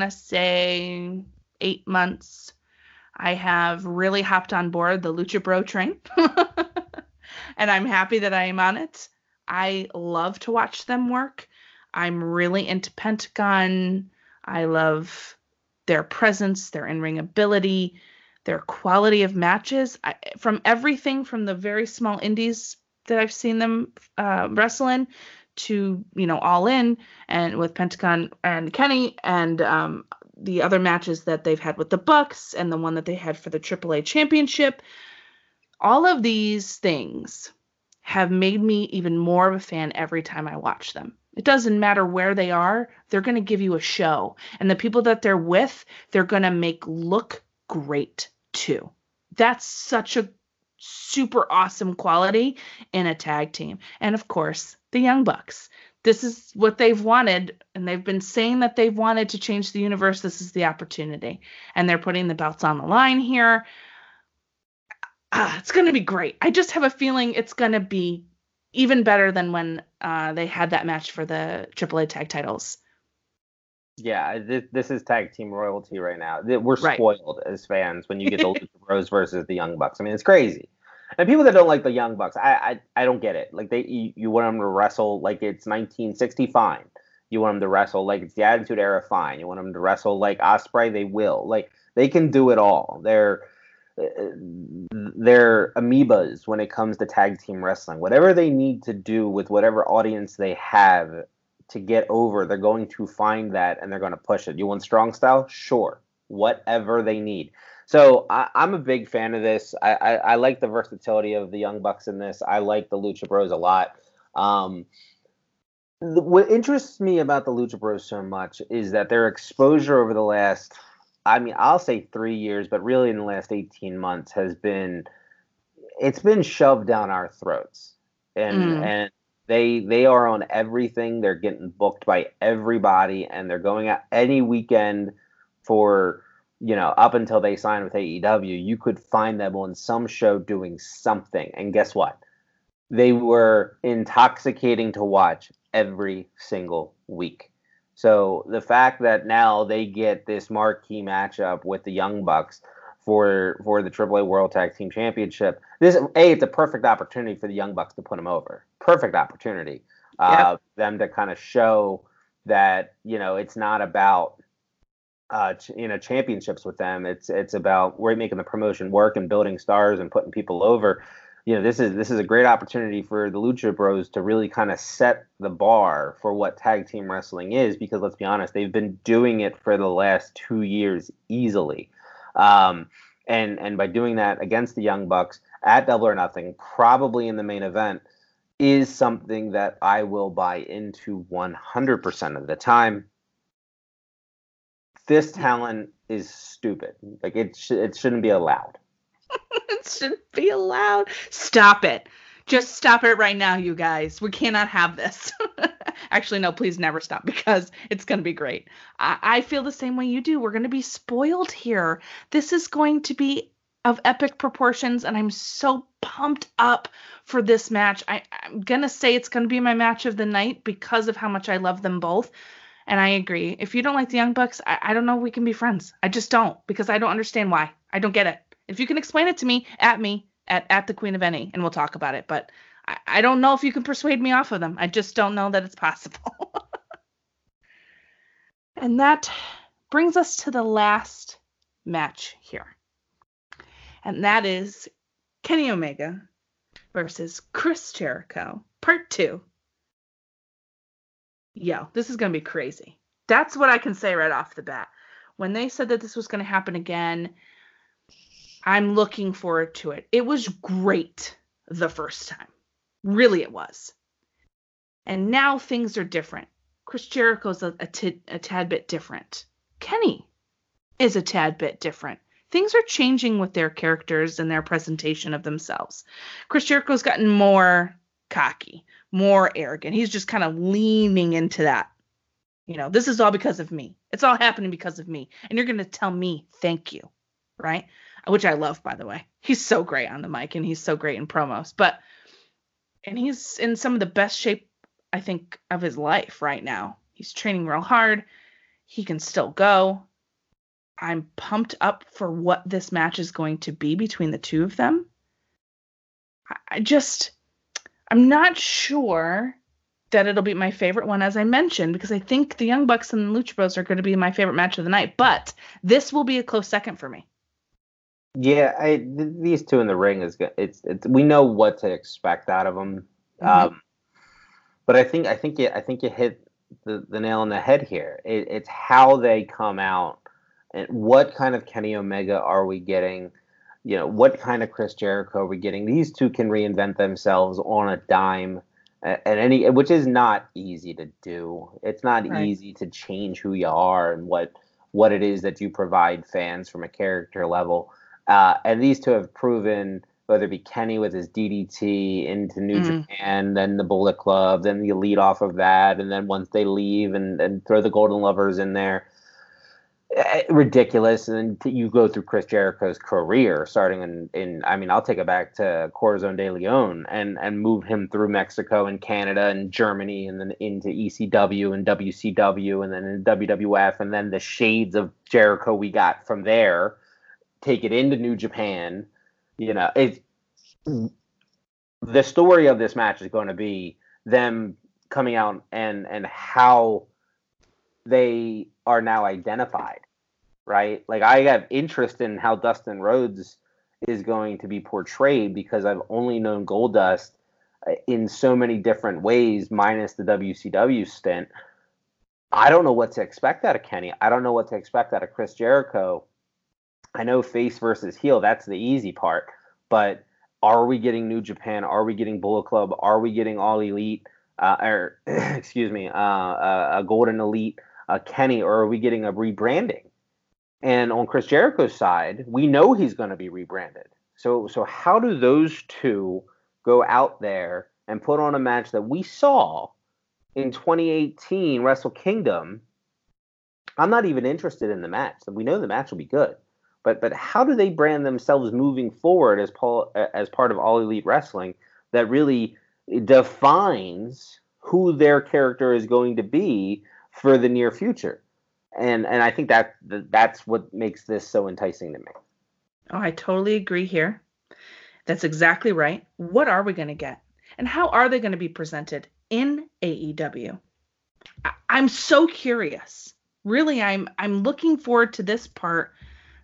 To say eight months. I have really hopped on board the Lucha Bro train, and I'm happy that I am on it. I love to watch them work. I'm really into Pentagon. I love their presence, their in ring ability, their quality of matches. I, from everything from the very small indies that I've seen them uh, wrestle in to, you know, All In and with Pentagon and Kenny and um, the other matches that they've had with the Bucks and the one that they had for the AAA Championship. All of these things have made me even more of a fan every time I watch them. It doesn't matter where they are, they're going to give you a show. And the people that they're with, they're going to make look great too. That's such a super awesome quality in a tag team. And of course, the Young Bucks. This is what they've wanted, and they've been saying that they've wanted to change the universe. This is the opportunity. And they're putting the belts on the line here. Ah, it's going to be great. I just have a feeling it's going to be even better than when uh, they had that match for the AAA tag titles. Yeah, this, this is tag team royalty right now. We're spoiled right. as fans when you get the Lucha Bros versus the Young Bucks. I mean, it's crazy. And people that don't like the Young Bucks, I I, I don't get it. Like they, you, you want them to wrestle like it's 1960, fine. You want them to wrestle like it's the Attitude Era, fine. You want them to wrestle like Ospreay, they will. Like they can do it all. They're uh, they're amoebas when it comes to tag team wrestling. Whatever they need to do with whatever audience they have to get over, they're going to find that and they're going to push it. You want strong style? Sure. Whatever they need. So I, am a big fan of this. I, I, I, like the versatility of the Young Bucks in this. I like the Lucha Bros a lot. Um, the, what interests me about the Lucha Bros so much is that their exposure over the last – I mean, I'll say three years, but really in the last 18 months has been, it's been shoved down our throats. And, mm. and they, they are on everything. They're getting booked by everybody and they're going out any weekend for, you know, up until they signed with AEW, you could find them on some show doing something. And guess what? They were intoxicating to watch every single week. So the fact that now they get this marquee matchup with the Young Bucks for for the AAA World Tag Team Championship, this a it's a perfect opportunity for the Young Bucks to put them over. Perfect opportunity. Uh, them to kind of show that you know it's not about uh, you know championships with them. It's it's about we're making the promotion work and building stars and putting people over you know this is this is a great opportunity for the Lucha Bros to really kind of set the bar for what tag team wrestling is because let's be honest, they've been doing it for the last two years easily, um, and and by doing that against the Young Bucks at Double or Nothing, probably in the main event, is something that I will buy into 100% of the time. This talent is stupid. Like it sh- it shouldn't be allowed. it shouldn't be allowed. Stop it. Just stop it right now, you guys. We cannot have this. Actually, no, please never stop because it's going to be great. I-, I feel the same way you do. We're going to be spoiled here. This is going to be of epic proportions, and I'm so pumped up for this match. I, am going to say it's going to be my match of the night because of how much I love them both. And I agree. If you don't like the Young Bucks, I, I don't know we can be friends. I just don't because I don't understand why. I don't get it. If you can explain it to me, at me at at the Queen of NE, and we'll talk about it. But I, I don't know if you can persuade me off of them. I just don't know that it's possible. and that brings us to the last match here, and that is Kenny Omega versus Chris Jericho, part two. Yo, this is gonna be crazy. That's what I can say right off the bat. When they said that this was gonna happen again, I'm looking forward to it. It was great the first time. Really, it was. And now things are different. Chris Jericho's a, a, t- a tad bit different. Kenny is a tad bit different. Things are changing with their characters and their presentation of themselves. Chris Jericho's gotten more cocky, more arrogant. He's just kind of leaning into that. You know, this is all because of me. It's all happening because of me. And you're going to tell me thank you, right? Which I love, by the way. He's so great on the mic and he's so great in promos. But, and he's in some of the best shape, I think, of his life right now. He's training real hard. He can still go. I'm pumped up for what this match is going to be between the two of them. I just, I'm not sure that it'll be my favorite one, as I mentioned, because I think the Young Bucks and the Lucha Bros are going to be my favorite match of the night. But this will be a close second for me. Yeah, I, th- these two in the ring is good. It's, it's we know what to expect out of them. Mm-hmm. Um, but I think I think you I think you hit the, the nail on the head here. It, it's how they come out and what kind of Kenny Omega are we getting? You know, what kind of Chris Jericho are we getting? These two can reinvent themselves on a dime and any which is not easy to do. It's not right. easy to change who you are and what what it is that you provide fans from a character level. Uh, and these two have proven whether it be Kenny with his DDT into New mm. Japan, then the Bullet Club, then the Elite off of that, and then once they leave and, and throw the Golden Lovers in there, Uh, ridiculous. And you go through Chris Jericho's career, starting in, in I mean, I'll take it back to Corazon de Leon and and move him through Mexico and Canada and Germany, and then into ECW and WCW, and then WWF, and then the shades of Jericho we got from there. Take it into New Japan. You know, it's the story of this match is going to be them coming out and and how they are now identified, right? Like I have interest in how Dustin Rhodes is going to be portrayed because I've only known Goldust uh, in so many different ways, minus the WCW stint. I don't know what to expect out of Kenny. I don't know what to expect out of Chris Jericho. I know face versus heel, that's the easy part. But are we getting New Japan? Are we getting Bullet Club? Are we getting All Elite? Uh, or excuse me, uh, uh, a Golden Elite? Uh, Kenny, or are we getting a rebranding? And on Chris Jericho's side, we know he's going to be rebranded. So, so how do those two go out there and put on a match that we saw in 2018 Wrestle Kingdom? I'm not even interested in the match. We know the match will be good, but but how do they brand themselves moving forward as Paul as part of All Elite Wrestling that really defines who their character is going to be for the near future. And and I think that that's what makes this so enticing to me. Oh, I totally agree here. That's exactly right. What are we going to get? And how are they going to be presented in AEW? I- I'm so curious. Really, I'm I'm looking forward to this part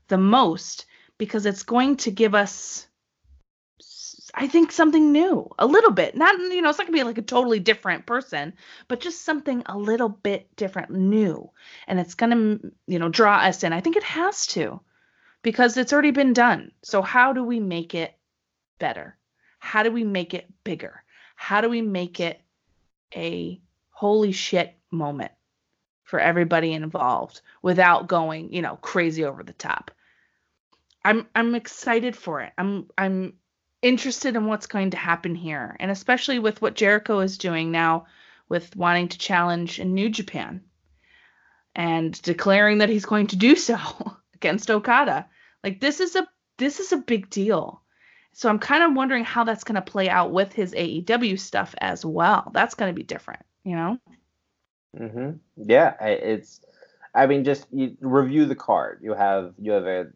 the most because it's going to give us I think something new, a little bit. Not you know, it's not gonna be like a totally different person, but just something a little bit different, new, and it's gonna you know draw us in. I think it has to, because it's already been done. So how do we make it better? How do we make it bigger? How do we make it a holy shit moment for everybody involved without going you know crazy over the top? I'm I'm excited for it. I'm I'm interested in what's going to happen here, and especially with what Jericho is doing now with wanting to challenge in New Japan and declaring that he's going to do so against Okada. Like this is a this is a big deal. So I'm kind of wondering how that's going to play out with his AEW stuff as well. That's going to be different, you know. Mhm. Yeah, it's I mean just you review the card. You have you have a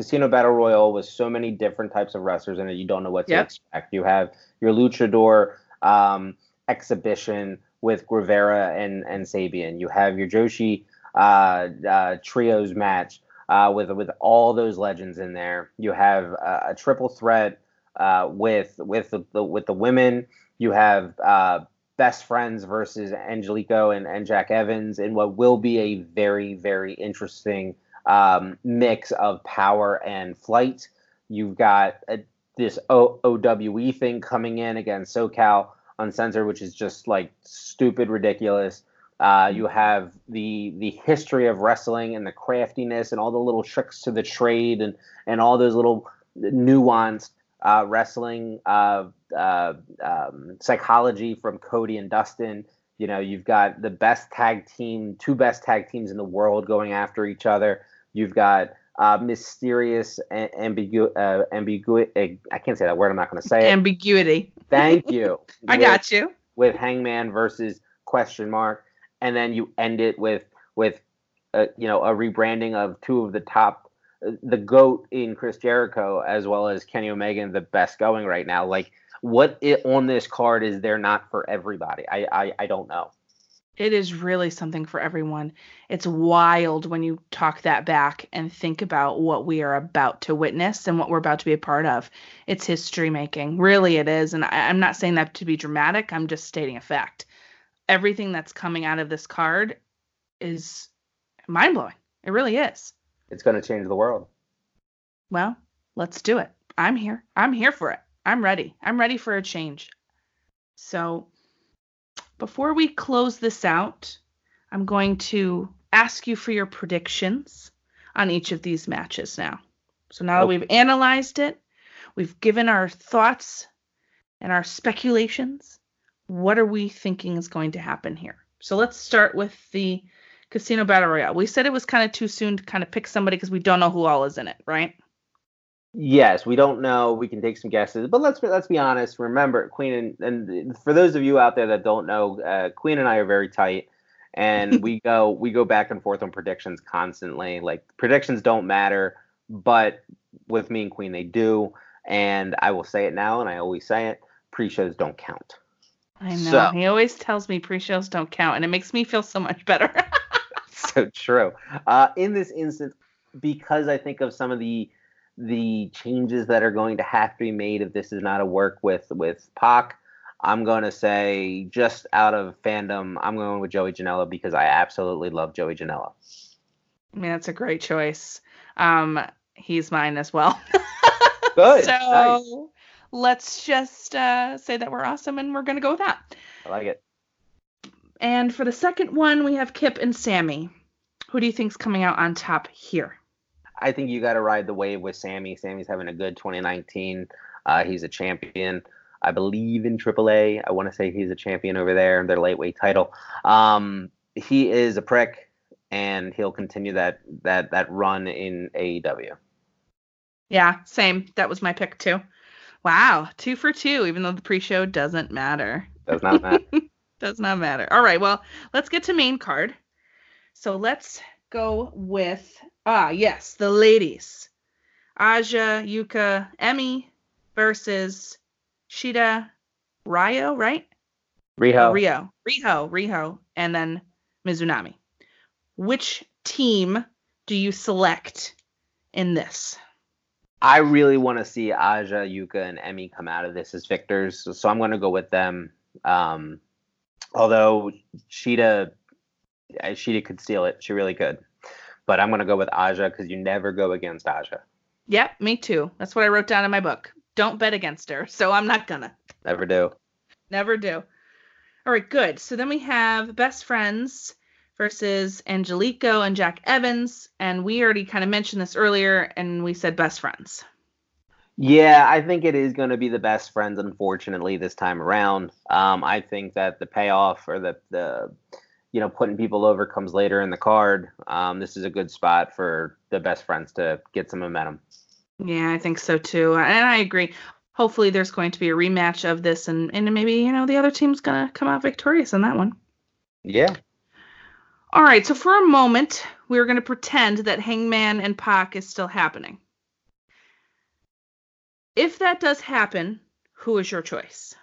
Casino Battle Royal with so many different types of wrestlers in it, you don't know what to yep. expect. You have your Luchador um, exhibition with Guevara and, and Sabian. You have your Joshi uh, uh, trios match uh, with with all those legends in there. You have a, a triple threat uh, with with the, the, with the women. You have uh, best friends versus Angelico and, and Jack Evans in what will be a very very interesting um, mix of power and flight. You've got a, this o- OWE thing coming in against SoCal Uncensored, which is just like stupid ridiculous. Uh, you have the the history of wrestling and the craftiness and all the little tricks to the trade and and all those little nuanced uh, wrestling uh, uh um, psychology from Cody and Dustin. You know, you've got the best tag team, two best tag teams in the world going after each other. You've got uh, mysterious ambigu- uh, ambiguity. I can't say that word. I'm not going to say it. Ambiguity. Thank you. I With- got you. With Hangman versus question mark, and then you end it with with uh, you know a rebranding of two of the top, uh, the goat in Chris Jericho as well as Kenny Omega, the best going right now. Like what it, on this card is there not for everybody? I I, I don't know. It is really something for everyone. It's wild when you talk that back and think about what we are about to witness and what we're about to be a part of. It's history making. Really, it is. And I, I'm not saying that to be dramatic, I'm just stating a fact. Everything that's coming out of this card is mind blowing. It really is. It's going to change the world. Well, let's do it. I'm here. I'm here for it. I'm ready. I'm ready for a change. So, before we close this out, I'm going to ask you for your predictions on each of these matches now. So, now that we've analyzed it, we've given our thoughts and our speculations, what are we thinking is going to happen here? So, let's start with the Casino Battle Royale. We said it was kind of too soon to kind of pick somebody because we don't know who all is in it, right? Yes, we don't know. We can take some guesses, but let's let's be honest. Remember, Queen and and for those of you out there that don't know, uh, Queen and I are very tight, and we go we go back and forth on predictions constantly. Like predictions don't matter, but with me and Queen they do. And I will say it now, and I always say it: pre-shows don't count. I know. So- he always tells me pre-shows don't count, and it makes me feel so much better. so true. Uh, in this instance, because I think of some of the the changes that are going to have to be made if this is not a work with with Pac, I'm going to say just out of fandom, I'm going with Joey Janela because I absolutely love Joey Janela. I mean, that's a great choice. Um, he's mine as well. Good. so nice. let's just uh, say that we're awesome, and we're gonna go with that. I like it. And for the second one, we have Kip and Sammy. Who do you think's coming out on top here? I think you got to ride the wave with Sammy. Sammy's having a good 2019. Uh, he's a champion. I believe in AAA. I want to say he's a champion over there, in their lightweight title. Um, he is a prick, and he'll continue that that that run in AEW. Yeah, same. That was my pick too. Wow, two for two, even though the pre-show doesn't matter. Does not matter. Does not matter. All right, well, let's get to main card. So let's go with ah yes, the ladies. Aja, Yuka, Emi versus Shida, Ryo, right? Riho. Rio, Riho, Riho, and then Mizunami. Which team do you select in this? I really want to see Aja, Yuka, and Emi come out of this as victors, so, so I'm going to go with them. Um, although Shida, uh, Shida could steal it, she really could. But I'm going to go with Aja because you never go against Aja. Yep, me too. That's what I wrote down in my book. Don't bet against her. So I'm not gonna. Never do. Never do. All right, good. So then we have best friends versus Angelico and Jack Evans. And we already kind of mentioned this earlier, and we said best friends. Yeah, I think it is going to be the best friends, unfortunately, this time around. Um, I think that the payoff or the, the you know putting people over comes later in the card. Um, this is a good spot for the best friends to get some momentum. Yeah, I think so too. And I agree. Hopefully there's going to be a rematch of this and, and maybe, you know, the other team's gonna come out victorious in that one. Yeah. All right, so for a moment, we're going to pretend that Hangman and Pac is still happening. If that does happen, who is your choice?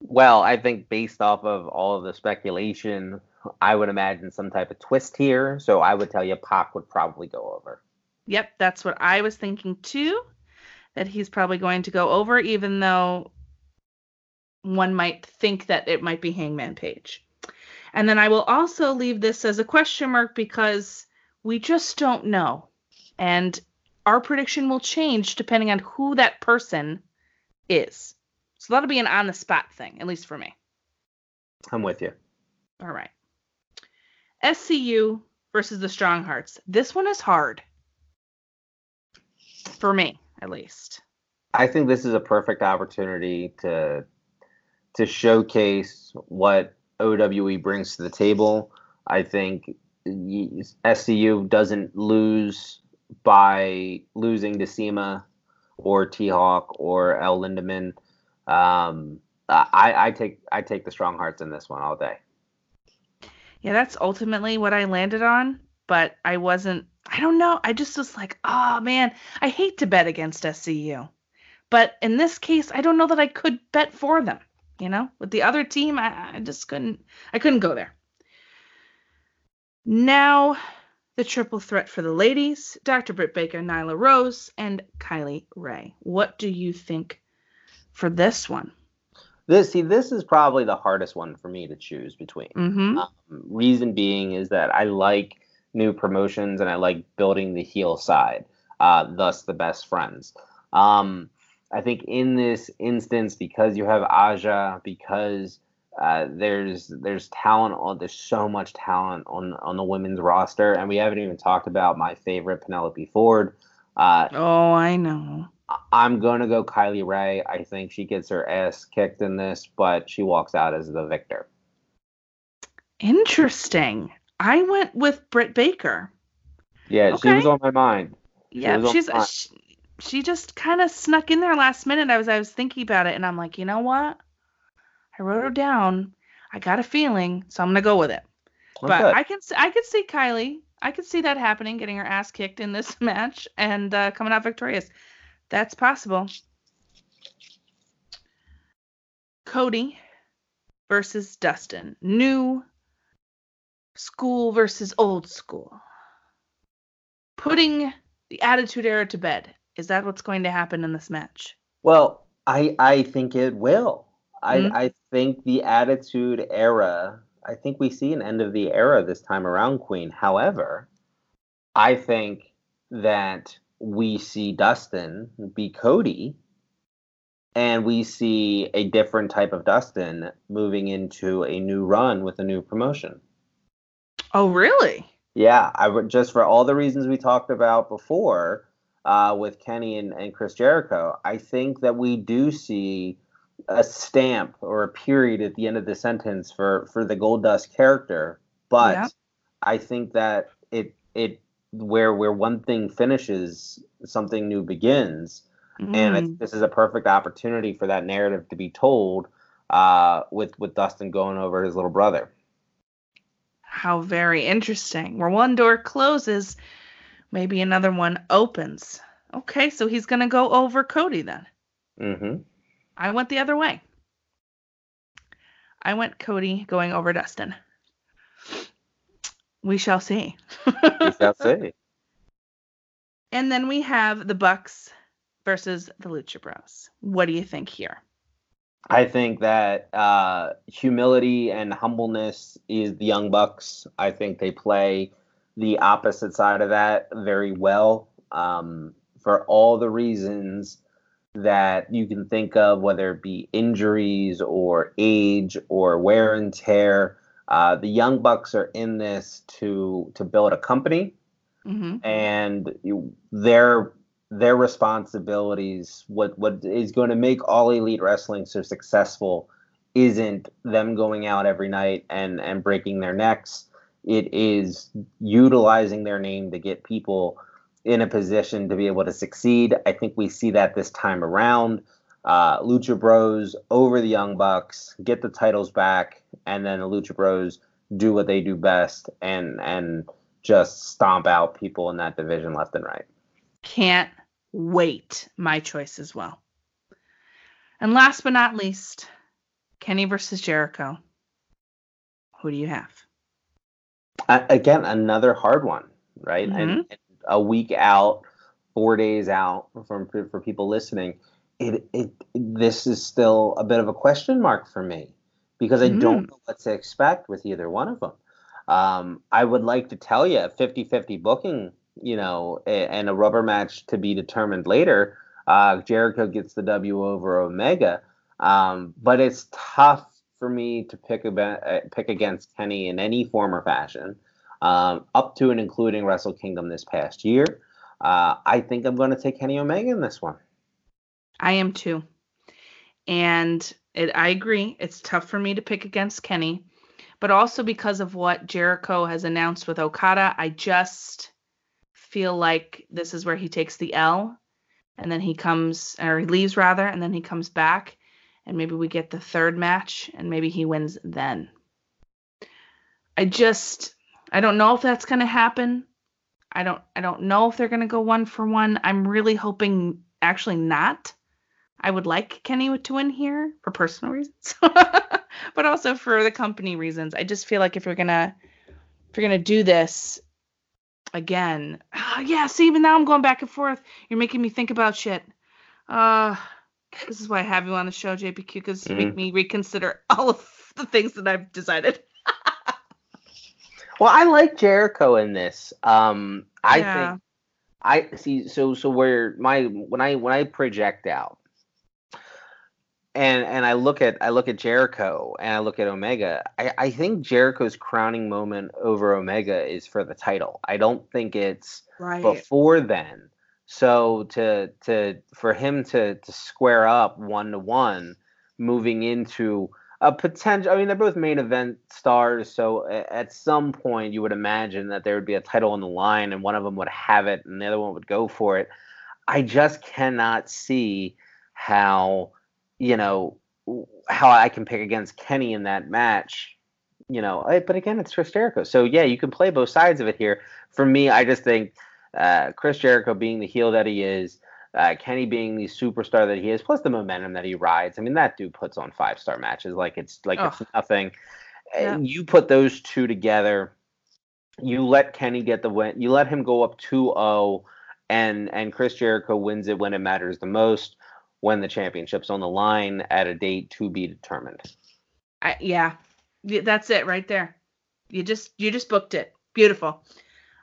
Well, I think based off of all of the speculation, I would imagine some type of twist here. So I would tell you Pac would probably go over. Yep, that's what I was thinking too. That he's probably going to go over, even though one might think that it might be Hangman Page. And then I will also leave this as a question mark because we just don't know. And our prediction will change depending on who that person is. So that'll be an on the spot thing, at least for me. I'm with you. All right. SCU versus the Strong Hearts. This one is hard. For me, at least. I think this is a perfect opportunity to to showcase what OWE brings to the table. I think SCU doesn't lose by losing to CIMA or T Hawk or El Lindaman. Um, I, I take I take the strong hearts in this one all day. Yeah, that's ultimately what I landed on, but I wasn't. I don't know. I just was like, oh man, I hate to bet against SCU, but in this case, I don't know that I could bet for them. You know, with the other team, I, I just couldn't. I couldn't go there. Now, the triple threat for the ladies: Dr. Britt Baker, Nyla Rose, and Kylie Rae. What do you think for this one? This see, this is probably the hardest one for me to choose between. Mm-hmm. Um, reason being is that I like new promotions and I like building the heel side. Uh, thus, the best friends. Um, I think in this instance, because you have Aja, because uh, there's there's talent on there's so much talent on on the women's roster, and we haven't even talked about my favorite Penelope Ford. Uh, oh, I know. I'm going to go Kylie Rae. I think she gets her ass kicked in this, but she walks out as the victor. Interesting. I went with Britt Baker. Yeah, okay. she was on my mind. She yeah, she's she, she, just kind of snuck in there last minute. I was I was thinking about it, and I'm like, you know what? I wrote her down. I got a feeling, so I'm gonna go with it. Okay. But I can I can see Kylie. I could see that happening, getting her ass kicked in this match and uh, coming out victorious. That's possible. Cody versus Dustin. New school versus old school. Putting the Attitude Era to bed. Is that what's going to happen in this match? Well, I I think it will. Mm-hmm. I I think the Attitude Era. I think we see an end of the era this time around, Queen. However, I think that we see Dustin be Cody, and we see a different type of Dustin moving into a new run with a new promotion. Oh, really? Yeah, I would just for all the reasons we talked about before uh, with Kenny and, and Chris Jericho. I think that we do see a stamp or a period at the end of the sentence for for the Goldust character, but yeah. I think that it it where where one thing finishes, something new begins. Mm. And I this is a perfect opportunity for that narrative to be told uh, with with Dustin going over his little brother. How very interesting. Where one door closes, maybe another one opens. Okay, so he's gonna go over Cody then. Mm-hmm. I went the other way. I went Cody going over Dustin. We shall see. we shall see. And then we have the Bucks versus the Lucha Bros. What do you think here? I think that uh, humility and humbleness is the Young Bucks. I think they play the opposite side of that very well um, for all the reasons that you can think of, whether it be injuries or age or wear and tear. Uh, the Young Bucks are in this to to build a company, mm-hmm. and you, their their responsibilities, what what is going to make all elite wrestling so successful, isn't them going out every night and and breaking their necks. It is utilizing their name to get people in a position to be able to succeed. I think we see that this time around uh, Lucha Bros over the Young Bucks, get the titles back, and then the Lucha Bros do what they do best and and just stomp out people in that division left and right. Can't wait. My choice as well. And last but not least, Kenny versus Jericho. Who do you have? Uh, again, another hard one, right? Mm-hmm. And, and a week out, four days out from for people listening it, it this is still a bit of a question mark for me because I mm. don't know what to expect with either one of them. Um, I would like to tell you a 50-50 booking, you know, and a rubber match to be determined later. Uh, Jericho gets the W over Omega, um, but it's tough for me to pick about, uh, pick against Kenny in any form or fashion, um, up to and including Wrestle Kingdom this past year. Uh, I think I'm going to take Kenny Omega in this one. I am too. And it, I agree. It's tough for me to pick against Kenny. but also because of what Jericho has announced with Okada, I just feel like this is where he takes the L and then he comes or he leaves rather and then he comes back and maybe we get the third match and maybe he wins then. I just I don't know if that's going to happen. I don't I don't know if they're going to go one for one. I'm really hoping actually not. I would like Kenny to win here for personal reasons, but also for the company reasons. I just feel like if you're gonna if you're gonna do this again, uh, yeah. See, even now I'm going back and forth. You're making me think about shit. Uh, this is why I have you on the show, JPQ, because you make me reconsider all of the things that I've decided. Well, I like Jericho in this. Um, I Yeah. think I see. So, so where my when I when I project out, and and I look at I look at Jericho and I look at Omega. I I think Jericho's crowning moment over Omega is for the title. I don't think it's Right. before then. So to to for him to to square up one to one, moving into a potential. I mean, they're both main event stars, so at some point you would imagine that there would be a title on the line, and one of them would have it, and the other one would go for it. I just cannot see how you know how I can pick against Kenny in that match. You know, I- but again, it's Chris Jericho, so yeah, you can play both sides of it here. For me, I just think uh, Chris Jericho being the heel that he is, uh, Kenny being the superstar that he is, plus the momentum that he rides. I mean, that dude puts on five star matches like it's like it's nothing. Yeah. You put those two together, you let Kenny get the win, you let him go up 2-0, and and Chris Jericho wins it when it matters the most, when the championship's on the line at a date to be determined. I, yeah, that's it right there. You just you just booked it. Beautiful.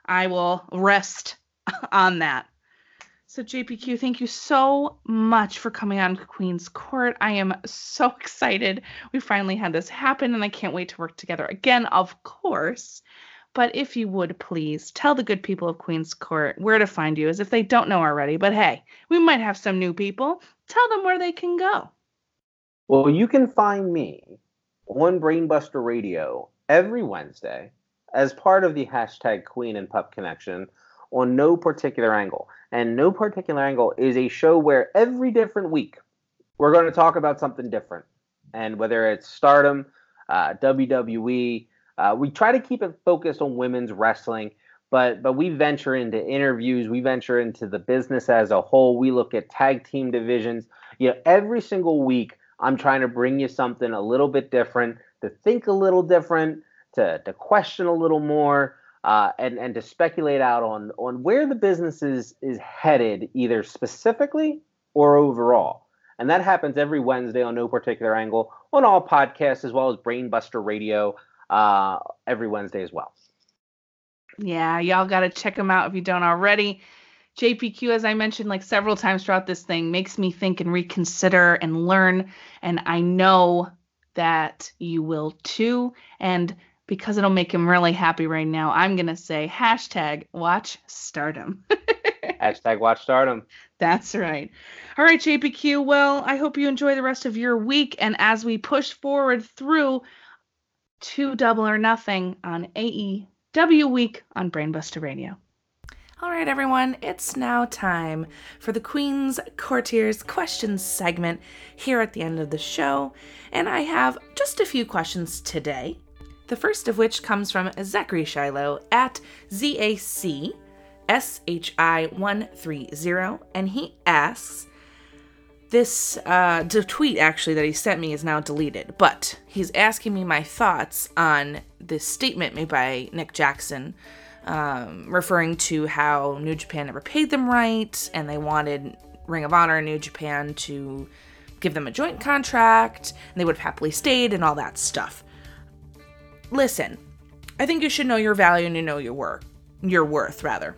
I will rest on that. So JPQ, thank you so much for coming on Queen's Court. I am so excited. We finally had this happen and I can't wait to work together again, of course. But if you would please tell the good people of Queen's Court where to find you as if they don't know already. But hey, we might have some new people. Tell them where they can go. Well, you can find me on Brainbuster Radio every Wednesday as part of the hashtag Queen and Pup Connection on No Particular Angle. And No Particular Angle is a show where every different week we're going to talk about something different. And whether it's stardom, uh, WWE, uh, we try to keep it focused on women's wrestling. But, but we venture into interviews, we venture into the business as a whole. We look at tag team divisions. You know, every single week, I'm trying to bring you something a little bit different, to think a little different, to, to question a little more, uh, and, and to speculate out on, on where the business is, is headed, either specifically or overall. And that happens every Wednesday on No Particular Angle, on all podcasts, as well as Brainbuster Radio, uh, every Wednesday as well. Yeah, y'all got to check them out if you don't already. JPQ, as I mentioned like several times throughout this thing, makes me think and reconsider and learn. And I know that you will too. And because it'll make him really happy right now, I'm going to say hashtag watch stardom. Hashtag watch stardom. That's right. All right, JPQ. Well, I hope you enjoy the rest of your week. And as we push forward through to Double or Nothing on AEW Week on Brainbuster Radio. All right, everyone, it's now time for the Queen's Courtiers questions segment here at the end of the show. And I have just a few questions today. The first of which comes from Zachary Shiloh at ZAC SHI130, and he asks, this uh, the tweet actually that he sent me is now deleted, but he's asking me my thoughts on this statement made by Nick Jackson, um, referring to how New Japan never paid them right, and they wanted Ring of Honor and New Japan to give them a joint contract, and they would have happily stayed, and all that stuff. Listen, I think you should know your value and you know your worth. Your worth, rather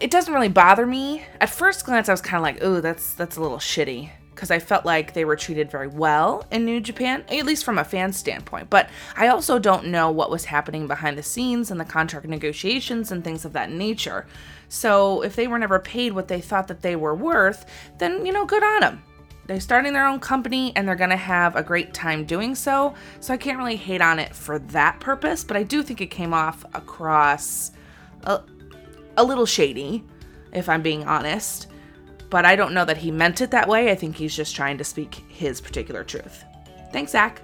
it doesn't really bother me. At first glance, I was kind of like, "Oh, that's that's a little shitty," because I felt like they were treated very well in New Japan, at least from a fan standpoint. But I also don't know what was happening behind the scenes and the contract negotiations and things of that nature. So if they were never paid what they thought that they were worth, then you know, good on them. they're starting their own company and they're to have a great time doing so. So I can't really hate on it for that purpose, but I do think it came off across a little shady, if I'm being honest. But I don't know that he meant it that way. I think he's just trying to speak his particular truth. Thanks, Zach.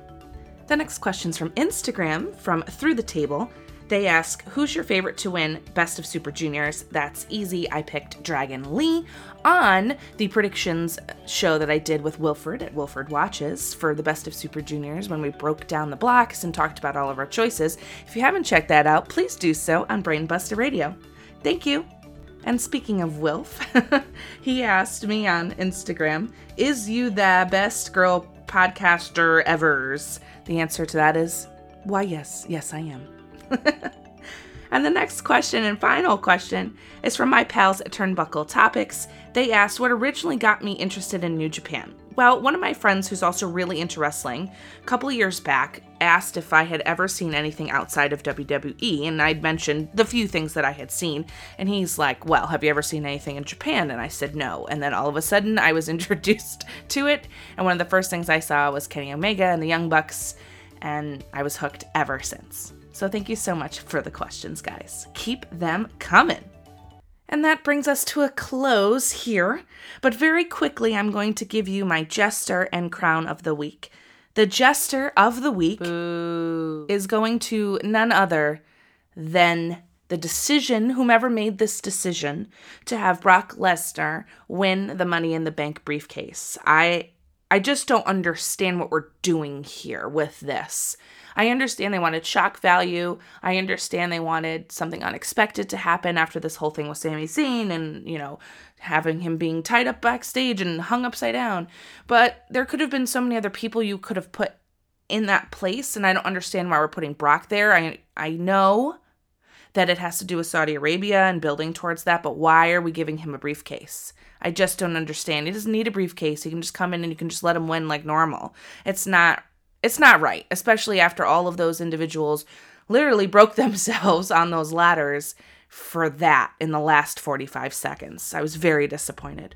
The next question's from Instagram from Through the Table. They ask, Who's your favorite to win Best of Super Juniors? That's easy. I picked Dragon Lee on the predictions show that I did with Wilfred at Wilfred Watches for the Best of Super Juniors when we broke down the blocks and talked about all of our choices. If you haven't checked that out, please do so on Brainbuster Radio. Thank you. And speaking of Wilf, he asked me on Instagram, Is you the best girl podcaster ever's? The answer to that is, Why, yes, yes, I am. and the next question and final question is from my pals at Turnbuckle Topics. They asked what originally got me interested in New Japan. Well, one of my friends who's also really into wrestling, a couple years back, asked if I had ever seen anything outside of WWE, and I'd mentioned the few things that I had seen. And he's like, Well, have you ever seen anything in Japan? And I said, No. And then all of a sudden, I was introduced to it, and one of the first things I saw was Kenny Omega and the Young Bucks, and I was hooked ever since. So thank you so much for the questions, guys. Keep them coming. And that brings us to a close here. But very quickly, I'm going to give you my jester and crown of the week. The jester of the week Boo. is going to none other than the decision, whomever made this decision, to have Brock Lesnar win the Money in the Bank briefcase. I I just don't understand what we're doing here with this. I understand they wanted shock value. I understand they wanted something unexpected to happen after this whole thing with Sami Zayn and, you know, having him being tied up backstage and hung upside down. But there could have been so many other people you could have put in that place, and I don't understand why we're putting Brock there. I I know that it has to do with Saudi Arabia and building towards that, but why are we giving him a briefcase? I just don't understand. He doesn't need a briefcase. He can just come in and you can just let him win like normal. It's not it's not right, especially after all of those individuals literally broke themselves on those ladders for that in the last 45 seconds. I was very disappointed.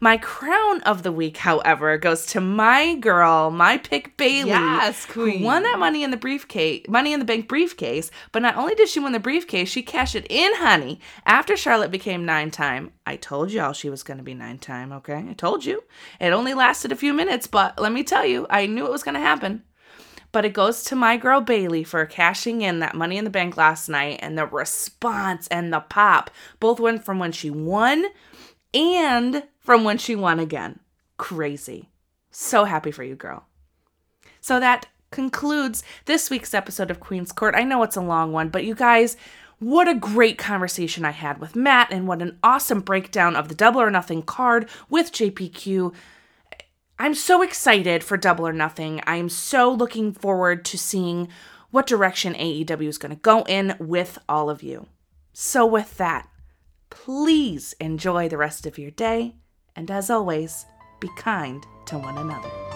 My crown of the week, however, goes to my girl, my pick Bayley. Yes, queen. Who won that money in the briefcase, money in the bank briefcase. But not only did she win the briefcase, she cashed it in, honey. After Charlotte became nine time, I told y'all she was going to be nine time. Okay, I told you. It only lasted a few minutes, but let me tell you, I knew it was going to happen. But it goes to my girl Bayley for cashing in that money in the bank last night, and the response and the pop both went from when she won and from when she won again. Crazy. So happy for you, girl. So that concludes this week's episode of Queen's Court. I know it's a long one, but you guys, what a great conversation I had with Matt, and what an awesome breakdown of the Double or Nothing card with JPQ. I'm so excited for Double or Nothing. I'm so looking forward to seeing what direction AEW is going to go in with all of you. So, with that, please enjoy the rest of your day, and as always, be kind to one another.